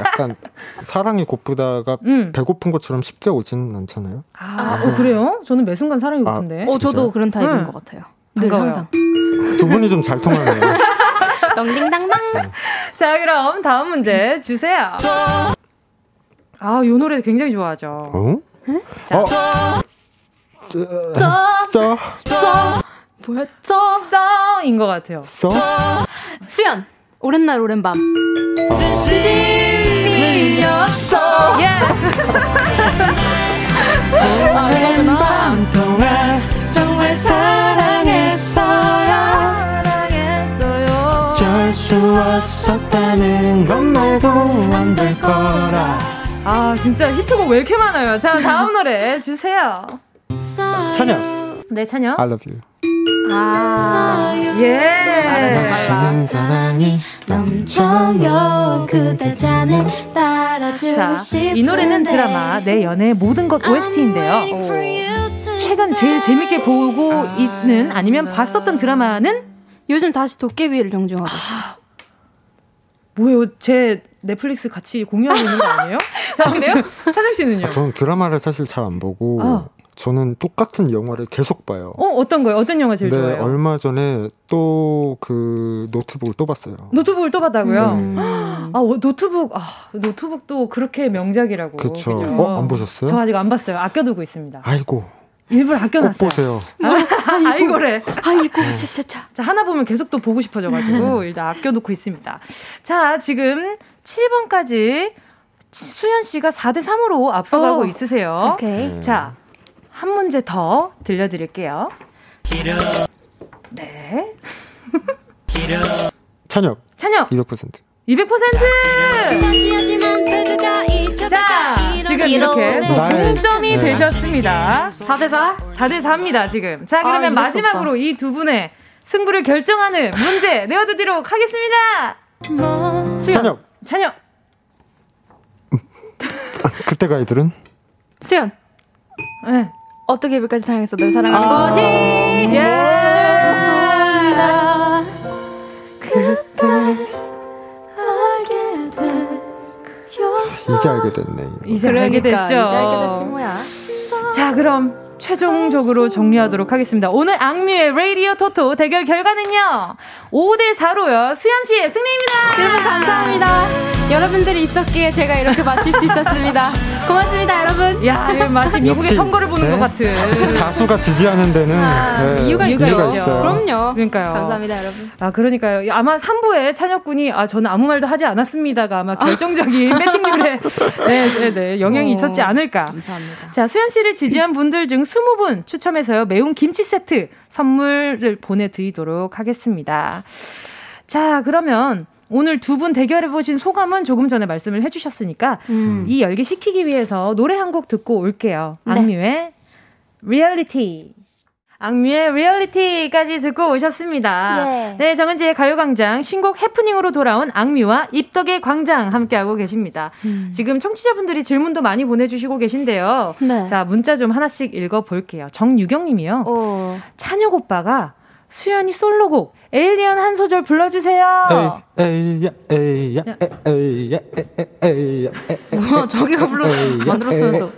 Speaker 7: 약간 사랑이 고프다가
Speaker 1: 음.
Speaker 7: 배고픈 것처럼 쉽게 오진 않잖아요.
Speaker 1: 아, 어, 그래요? 저는 매 순간 사랑이
Speaker 7: 아,
Speaker 1: 고픈데.
Speaker 6: 어, 저도? 그런 타입인
Speaker 1: 응.
Speaker 6: 것 같아요. 늘. 항상.
Speaker 7: 두 분이 좀 잘 통하네요. (laughs)
Speaker 6: 덩딩당당.
Speaker 1: 자, 그럼 다음 문제 주세요. 아, 이 노래 굉장히 좋아하죠.
Speaker 7: 어?
Speaker 1: 자,
Speaker 7: 어?
Speaker 6: 써,
Speaker 7: 써,
Speaker 6: 써.
Speaker 1: 써인 것 같아요.
Speaker 7: 써.
Speaker 6: 수연. 오랜 날 오랜 밤.
Speaker 1: 진심이었어. 예. (laughs)
Speaker 6: 아, 이거구나.
Speaker 7: 동안
Speaker 1: 정말 사랑
Speaker 7: 없었다는 것 말고 안될 거라.
Speaker 1: 아, 진짜 히트곡 왜 이렇게 많아요? 자, 다음 노래 주세요.
Speaker 7: 찬혁,
Speaker 1: 네, 찬영.
Speaker 7: I love you.
Speaker 1: 아, 예.
Speaker 7: 당신은 사랑이
Speaker 6: 넘쳐요 그대 잔을 따라주고
Speaker 1: 자, 이 노래는 드라마 내 연애의 모든 것 OST인데요. 최근 제일 재밌게 보고 있는 아니면 봤었던 드라마는
Speaker 6: 요즘 다시 도깨비를 정주행하고 있어요.
Speaker 1: 뭐예요? 제 넷플릭스 같이 공유하고 있는 거 아니에요? 자, (laughs) 그래요? 찬혁 씨는요?
Speaker 7: 아, 저는 드라마를 사실 잘 안 보고
Speaker 1: 아.
Speaker 7: 저는 똑같은 영화를 계속 봐요.
Speaker 1: 어, 어떤 거요? 어떤 영화 제일
Speaker 7: 네,
Speaker 1: 좋아해요?
Speaker 7: 얼마 전에 또 그 노트북을 또 봤어요.
Speaker 1: 노트북을 또 봤다고요?
Speaker 6: 음. (gasps)
Speaker 1: 아, 어, 노트북, 아, 노트북도 그렇게 명작이라고.
Speaker 7: 그쵸.
Speaker 1: 그죠?
Speaker 7: 어, 안 보셨어요?
Speaker 1: 저 아직 안 봤어요. 아껴두고 있습니다.
Speaker 7: 아이고,
Speaker 1: 일부러
Speaker 7: 꼭
Speaker 1: 아껴놨어요.
Speaker 7: 보세요.
Speaker 1: 아, 아이고래.
Speaker 6: 아이고, 차차차.
Speaker 1: 자, 하나 보면 계속 또 보고 싶어져가지고 일단 아껴놓고 있습니다. 자, 지금 7번까지 수현 씨가 4대 3으로 앞서가고
Speaker 6: 오.
Speaker 1: 있으세요.
Speaker 6: 오케이.
Speaker 1: 자, 한 문제 더 들려드릴게요. 네.
Speaker 7: 찬혁,
Speaker 1: 찬영,
Speaker 7: 200%.
Speaker 1: 200%! 자, 지금 이렇게 또
Speaker 7: 나의-
Speaker 1: 동점이
Speaker 7: 네.
Speaker 1: 되셨습니다.
Speaker 6: 4대4?
Speaker 1: 4대 4입니다, 지금. 자, 그러면
Speaker 6: 아, 이럴 수
Speaker 1: 마지막으로 이 두 분의 승부를 결정하는 문제 내어드리도록 하겠습니다.
Speaker 6: 수연.
Speaker 7: 찬혁,
Speaker 1: 찬영,
Speaker 7: 그때가 아이들은
Speaker 6: 수연.
Speaker 1: 네.
Speaker 6: 어떻게 예비까지 사랑했어? 널 사랑한
Speaker 7: 아.
Speaker 6: 거지.
Speaker 1: 예!
Speaker 6: 몰라. 그때
Speaker 7: 이제 알게 됐네.
Speaker 1: 이제 알게
Speaker 6: 그러니까
Speaker 1: 됐죠.
Speaker 6: 이제 알게 됐지 뭐야.
Speaker 1: 자, 그럼 최종적으로 정리하도록 하겠습니다. 오늘 악뮤의 라디오 토토 대결 결과는요. 5대 4로요. 수현 씨의 승리입니다.
Speaker 6: 여러분 감사합니다. 여러분들이 있었기에 제가 이렇게 맞출 수 있었습니다. 고맙습니다, 여러분.
Speaker 1: 야, 이거 마치 미국의 선거를 보는
Speaker 7: 네?
Speaker 1: 것 같은.
Speaker 7: 다수가 지지하는 데는
Speaker 6: 아,
Speaker 7: 네,
Speaker 6: 이유가.
Speaker 1: 이유가 있죠.
Speaker 7: 있어요.
Speaker 6: 그럼요.
Speaker 1: 그러니까요.
Speaker 6: 감사합니다, 여러분.
Speaker 1: 아, 그러니까요. 아마 3부에 찬혁군이 아, 저는 아무 말도 하지 않았습니다가 아마 결정적인 배팅률에 (laughs) 네, 네, 네, 영향이
Speaker 6: 어,
Speaker 1: 있었지 않을까.
Speaker 6: 감사합니다.
Speaker 1: 자, 수현 씨를 지지한 분들 중 20분 추첨해서요. 매운 김치 세트 선물을 보내 드리도록 하겠습니다. 자, 그러면 오늘 두 분 대결해보신 소감은 조금 전에 말씀을 해주셨으니까
Speaker 6: 음.
Speaker 1: 이 열기 식히기 위해서 노래 한 곡 듣고 올게요.
Speaker 6: 네.
Speaker 1: 악뮤의 리얼리티. 악뮤의 리얼리티까지 듣고 오셨습니다. 예. 네, 정은지의 가요광장 신곡 해프닝으로 돌아온 악뮤와 입덕의 광장 함께하고 계십니다. 음. 지금 청취자분들이 질문도 많이 보내주시고 계신데요. 네. 자, 문자 좀 하나씩 읽어볼게요. 정유경 님이요. 찬혁 오빠가 수연이 솔로곡 에일리언 한 소절 불러주세요. 에이야 에이야 에이야
Speaker 6: 에이야 뭐야 저기가 불러 만들었으면서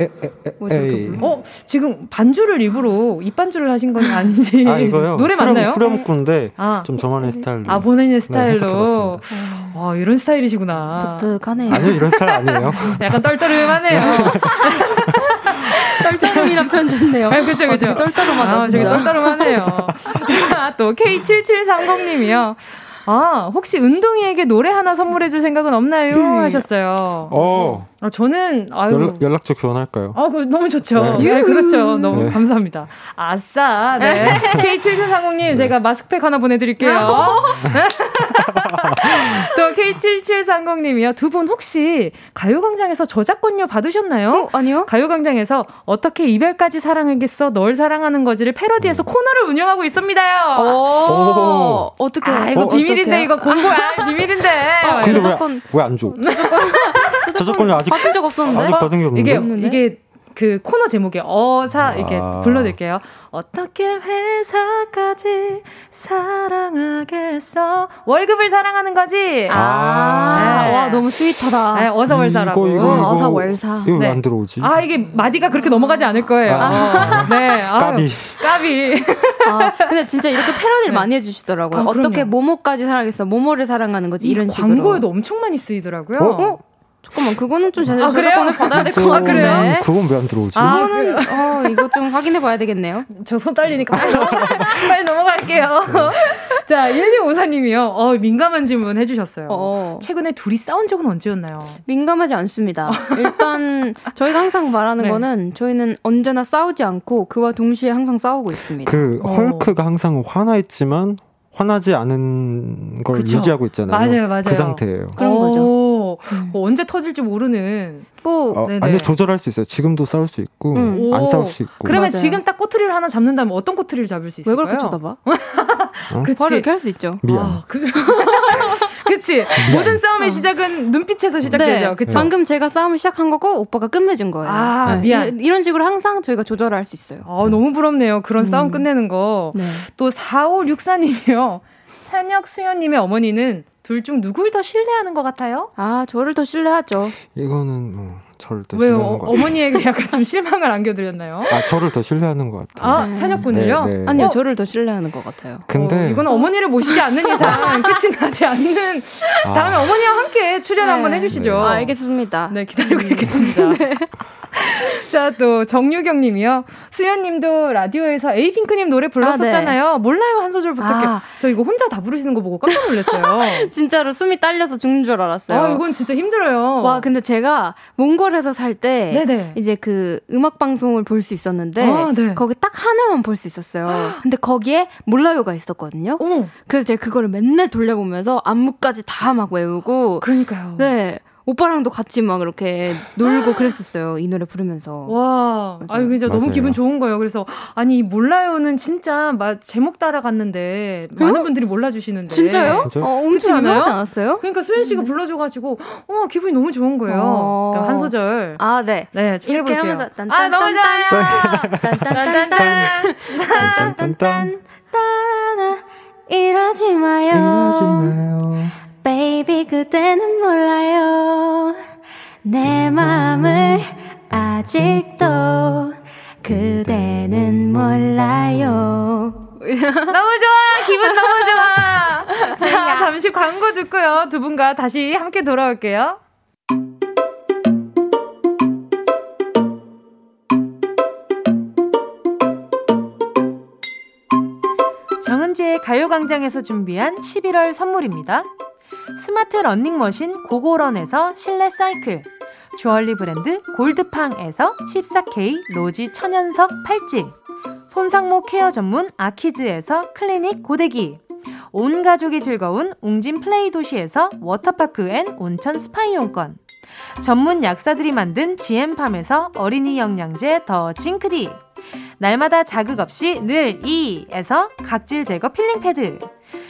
Speaker 1: 뭐어 지금 반주를 일부러 입반주를 하신 건 아닌지.
Speaker 7: 아 이거요? (laughs)
Speaker 1: 노래 맞나요?
Speaker 7: 후렴구인데 아. 좀 저만의 스타일로.
Speaker 1: 아 본인의 네, 스타일로. 네, 와 이런 스타일이시구나.
Speaker 6: 독특하네요.
Speaker 7: 아니요 이런 스타일 아니에요. (laughs)
Speaker 1: 약간 떨떠름하네요 (laughs)
Speaker 6: 떨떠름이란 표현 좋네요
Speaker 1: 아, 그쵸 그쵸 아,
Speaker 6: 떨떠름하다
Speaker 1: 아, 진짜 떨떠름하네요 또 K7730님이요 아, 혹시 은동이에게 노래 하나 선물해 줄 생각은 없나요? 음. 하셨어요.
Speaker 7: 어.
Speaker 1: 아, 저는, 아유.
Speaker 7: 연락, 연락처 교환할까요?
Speaker 1: 아, 그, 너무 좋죠. 네, 네 그렇죠. 너무 네. 감사합니다. 아싸. 네. K7730님, 제가 마스크팩 하나 보내 드릴게요. (laughs) (laughs) 또 K7730님이요. 두 분 혹시 가요광장에서 저작권료 받으셨나요?
Speaker 6: 어, 아니요.
Speaker 1: 가요광장에서 어떻게 이별까지 사랑하겠어? 널 사랑하는 거지를 패러디해서 음. 코너를 운영하고 있습니다요.
Speaker 6: 오, 오. 어떻게?
Speaker 1: 아, 이거 어, 비밀인데, 이거 공부, 아, (laughs) 비밀인데.
Speaker 7: 아, 근데 저작권. 왜안 줘? 저작권. 저작권료 아직
Speaker 6: 받은 적 없었는데.
Speaker 7: 아직 받은 게 없는데.
Speaker 1: 이게, 이게 그 코너 제목에 어사 이렇게 아. 불러드릴게요. 어떻게 회사까지 사랑하겠어? 월급을 사랑하는 거지.
Speaker 6: 아, 네. 와 너무 스윗하다.
Speaker 1: 네, 어서월사라고.
Speaker 7: 이거, 이거, 이거,
Speaker 6: 어서월사.
Speaker 7: 이거 네. 안 들어오지?
Speaker 1: 아 이게 마디가 그렇게 넘어가지 않을 거예요. 아. 네,
Speaker 7: 아유, 까비.
Speaker 1: 까비.
Speaker 6: 아, 근데 진짜 이렇게 패러디를 네. 많이 해주시더라고요. 아, 어떻게 모모까지 사랑하겠어? 모모를 사랑하는 거지 이런 식으로.
Speaker 1: 광고에도 엄청 많이 쓰이더라고요. 어? 어?
Speaker 6: 잠깐만 그거는 좀 제대로 아, 저작권을 받아야 될 것 같은데.
Speaker 7: 아, 그건 왜 안 들어오지?
Speaker 6: 아, 그거는 어 이거 좀 확인해 봐야 되겠네요.
Speaker 1: 저 손 떨리니까 빨리, (laughs) 빨리 넘어갈게요. 자 1254님이요. 어 민감한 질문 해주셨어요. 어. 최근에 둘이 싸운 적은 언제였나요?
Speaker 6: 민감하지 않습니다. 일단 저희가 항상 말하는 네. 거는 저희는 언제나 싸우지 않고 그와 동시에 항상 싸우고 있습니다.
Speaker 7: 그 어. 헐크가 항상 화나 있지만 화나지 않은 걸 그쵸? 유지하고 있잖아요.
Speaker 1: 맞아요, 맞아요.
Speaker 7: 그 상태예요.
Speaker 6: 그런 거죠.
Speaker 1: 음. 뭐 언제 터질지 모르는.
Speaker 6: 뭐,
Speaker 7: 어, 아니 조절할 수 있어요. 지금도 싸울 수 있고 음. 안 싸울 수 있고.
Speaker 1: 그러면 맞아요. 지금 딱 꼬투리를 하나 잡는다면 어떤 꼬투리를 잡을 수 있을까요?
Speaker 6: 왜 그렇게 쳐다봐? (laughs)
Speaker 1: 어? 그치.
Speaker 6: 화를 이렇게 할 수 있죠.
Speaker 7: 미안. 아, 그... (laughs)
Speaker 1: 그치. 모든 싸움의 어. 시작은 눈빛에서 시작되죠. 네. 그쵸?
Speaker 6: 방금 제가 싸움을 시작한 거고 오빠가 끝맺은 거예요.
Speaker 1: 아, 네. 미안.
Speaker 6: 이, 런 식으로 항상 저희가 조절할 수 있어요.
Speaker 1: 아, 너무 부럽네요. 그런 음. 싸움 끝내는 거. 네. 또 4564님이요. 찬혁 수연님의 어머니는 둘 중 누굴 더 신뢰하는 것 같아요?
Speaker 6: 아, 저를 더 신뢰하죠.
Speaker 7: 이거는 뭐 저를 더
Speaker 1: 왜요?
Speaker 7: 신뢰하는 것 같아요.
Speaker 1: 어머니에게 약간 좀 실망을 안겨드렸나요?
Speaker 7: 아, 저를 더 신뢰하는 것 같아요.
Speaker 1: 아, 찬혁군을요? 네,
Speaker 6: 네. 아니요, 어? 저를 더 신뢰하는 것 같아요.
Speaker 7: 근데
Speaker 1: 어, 이거는 어머니를 모시지 않는 이상 (laughs) 끝이 나지 않는 아. 다음에 어머니와 함께 출연 네. 한번 해주시죠. 네.
Speaker 6: 아, 알겠습니다.
Speaker 1: 네, 기다리고 있겠습니다. (laughs) 네. (laughs) 자, 또 정유경 님이요. 수연 님도 라디오에서 에이핑크님 노래 불렀었잖아요. 아, 네. 몰라요, 한 소절 부탁해. 아. 저 이거 혼자 다 부르시는 거 보고 깜짝 놀랐어요. (laughs)
Speaker 6: 진짜로 숨이 딸려서 죽는 줄 알았어요.
Speaker 1: 아, 이건 진짜 힘들어요.
Speaker 6: 와, 근데 제가 몽골에서 살 때 이제 그 음악 방송을 볼 수 있었는데 아, 네. 거기 딱 하나만 볼 수 있었어요. 근데 거기에 몰라요가 있었거든요. 어. 그래서 제가 그거를 맨날 돌려보면서 안무까지 다 막 외우고
Speaker 1: 그러니까요.
Speaker 6: 네. 오빠랑도 같이 막 이렇게 놀고 그랬었어요. 이 노래 부르면서.
Speaker 1: 와, 아유, 진짜 너무 기분 좋은 거예요. 그래서, 아니, 몰라요는 진짜 막 제목 따라갔는데, 많은 어? 분들이 몰라주시는데.
Speaker 6: 진짜요? 아, 어, 엄청 유명하지 않았어요?
Speaker 1: 그러니까 수현 씨가 음. 불러줘가지고, 어, 기분이 너무 좋은 거예요. 어. 그러니까 한 소절.
Speaker 6: 아, 네.
Speaker 1: 네,
Speaker 6: 이렇게 하면서,
Speaker 1: 딴, 아, 너무 좋아요! 딴딴딴 딴,
Speaker 6: 딴딴 딴딴, 이러지 마요. 이러지 마요. Baby 그대는 몰라요. 내 마음을 아직도 그대는 몰라요.
Speaker 1: 너무 좋아. 기분 너무 좋아. (laughs) 자 잠시 광고 듣고요. 두 분과 다시 함께 돌아올게요. 정은지의 가요광장에서 준비한 11월 선물입니다. 스마트 러닝머신 고고런에서 실내 사이클, 주얼리 브랜드 골드팡에서 14K 로지 천연석 팔찌, 손상모 케어 전문 아키즈에서 클리닉 고데기, 온 가족이 즐거운 웅진 플레이 도시에서 워터파크 and 온천 스파 이용권, 전문 약사들이 만든 지엠팜에서 어린이 영양제 더 징크디, 날마다 자극 없이 늘 이에서 각질 제거 필링 패드.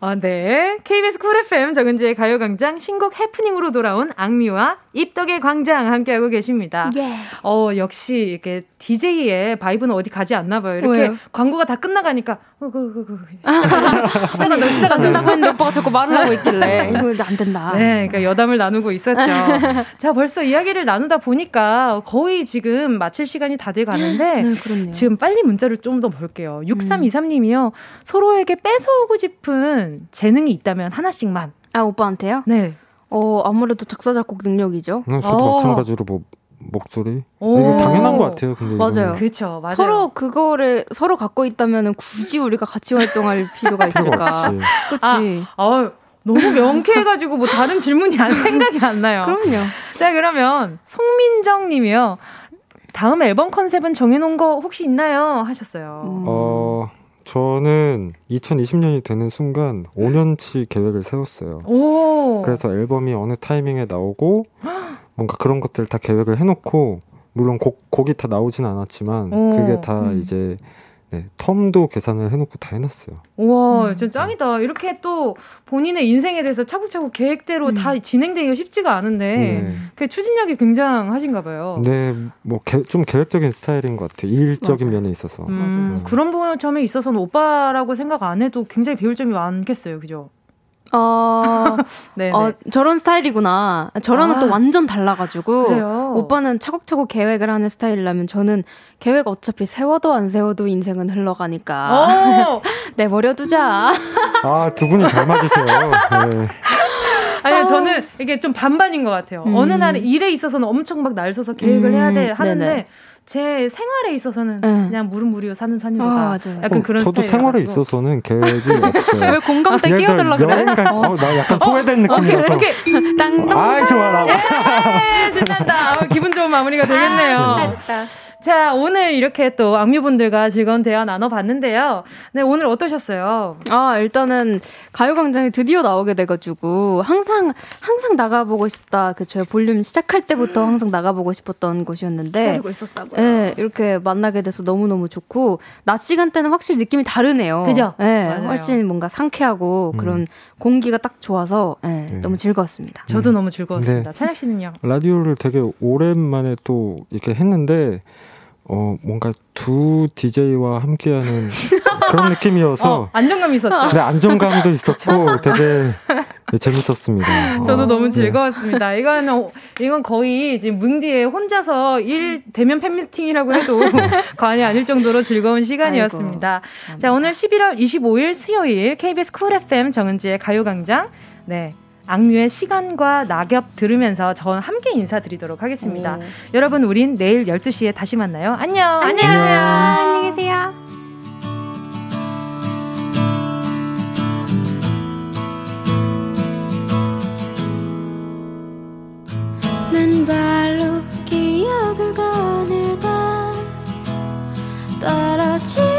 Speaker 1: 아, 네. KBS Cool FM 정은지의 가요광장 신곡 해프닝으로 돌아온 악뮤와 입덕의 광장 함께하고 계십니다. 예. 어, 역시 이렇게 DJ의 바이브는 어디 가지 않나 봐요. 이렇게 왜요? 광고가 다 끝나가니까
Speaker 6: 시작가 너 시작 안 된다고 했는데 오빠가 자꾸 말을 하고 있길래 이거 안 된다.
Speaker 1: 네, 그러니까 여담을 나누고 있었죠. (laughs) 자, 벌써 이야기를 나누다 보니까 거의 지금 마칠 시간이 다 돼 가는데 네, 지금 빨리 문자를 좀 더 볼게요. 6323님이요. 서로에게 뺏어오고 싶은 재능이 있다면 하나씩만.
Speaker 6: 아, 오빠한테요?
Speaker 1: 네.
Speaker 6: 어, 아무래도 작사 작곡 능력이죠.
Speaker 7: 응, 저도 어. 마찬가지로 뭐 목소리. 이게 당연한 것 같아요. 근데
Speaker 6: 맞아요.
Speaker 1: 그렇죠. 맞아요.
Speaker 6: 서로 그거를 서로 갖고 있다면 굳이 우리가 같이 활동할 필요가 있을까? 그렇지.
Speaker 1: 아, 아, 너무 명쾌해가지고 뭐 다른 질문이 안 (laughs) 생각이 안 나요.
Speaker 6: 그럼요.
Speaker 1: 자 그러면 송민정님이요. 다음 앨범 컨셉은 정해놓은 거 혹시 있나요? 하셨어요.
Speaker 7: 음. 어. 저는 2020년이 되는 순간 5년치 계획을 세웠어요. 오. 그래서 앨범이 어느 타이밍에 나오고 (gasps) 뭔가 그런 것들 다 계획을 해놓고 물론 곡, 곡이 다 나오진 않았지만 오. 그게 다 음. 이제 네, 텀도 계산을 해놓고 다 해놨어요.
Speaker 1: 우와, 음. 진짜 짱이다. 이렇게 또 본인의 인생에 대해서 차곡차곡 계획대로 음. 다 진행되기가 쉽지가 않은데, 네. 그 추진력이 굉장하신가 봐요.
Speaker 7: 네, 뭐, 좀 계획적인 스타일인 것 같아요. 일적인 맞아요. 면에 있어서.
Speaker 1: 음, 음. 그런 점에 있어서는 오빠라고 생각 안 해도 굉장히 배울 점이 많겠어요. 그죠?
Speaker 6: 어, (laughs) 어, 저런 스타일이구나. 저랑은 아, 또 완전 달라가지고. 그래요? 오빠는 차곡차곡 계획을 하는 스타일이라면 저는 계획 어차피 세워도 안 세워도 인생은 흘러가니까. 내버려두자. (laughs)
Speaker 7: 아, 두 분이 잘 맞으세요. (laughs) 네.
Speaker 1: 아니요, 저는 이게 좀 반반인 것 같아요. 음. 어느 날 일에 있어서는 엄청 막 날 서서 계획을 음. 해야 돼 하는데 네네. 제 생활에 있어서는 네. 그냥 무릎무리고 사는 선이로다. 아, 약간 어, 그런
Speaker 7: 저도 생활에 있어서는 계획이 없어요. (laughs)
Speaker 6: 왜 공감대 끼어들라 그래?
Speaker 7: 여행 갈, 어. 어, 나 약간 소외된 어, 느낌이라서. 오케이,
Speaker 6: 오케이. 땅땅.
Speaker 7: 아이 좋아라.
Speaker 1: 예, 신난다. 어, 기분 좋은 마무리가 되겠네요. 아, 좋다, 좋다. 자, 오늘 이렇게 또 악뮤분들과 즐거운 대화 나눠봤는데요. 네, 오늘 어떠셨어요?
Speaker 6: 아, 일단은 가요광장에 드디어 나오게 돼가지고, 항상, 항상 나가보고 싶다. 그, 저희 볼륨 시작할 때부터 항상 나가보고 싶었던 곳이었는데.
Speaker 1: 기다리고 있었다고요?
Speaker 6: 네, 이렇게 만나게 돼서 너무너무 좋고, 낮 시간대는 확실히 느낌이 다르네요.
Speaker 1: 그죠?
Speaker 6: 네, 훨씬 뭔가 상쾌하고 음. 그런 공기가 딱 좋아서, 네, 네. 너무 즐거웠습니다.
Speaker 1: 저도 음. 너무 즐거웠습니다. 네. 찬혁 씨는요?
Speaker 7: 라디오를 되게 오랜만에 또 이렇게 했는데, 어 뭔가 두 DJ와 함께하는 (laughs) 그런 느낌이어서 어,
Speaker 1: 안정감 있었죠.
Speaker 7: 네, 안정감도 (laughs) 있었고 되게 네, 재밌었습니다.
Speaker 1: 저도 어, 너무 네. 즐거웠습니다. 네. 이거는 이건 거의 지금 은디의 혼자서 일 대면 팬미팅이라고 해도 (laughs) 과언이 아닐 정도로 즐거운 시간이었습니다. 아이고, 자 오늘 11월 25일 수요일 KBS Cool FM 정은지의 가요광장 네. 악뮤의 시간과 낙엽 들으면서 저 함께 인사드리도록 하겠습니다. 오. 여러분, 우린 내일 12시에 다시 만나요. 안녕.
Speaker 6: 안녕하세요. 안녕히 계세요. 발로 기억을 거닐다 떨어지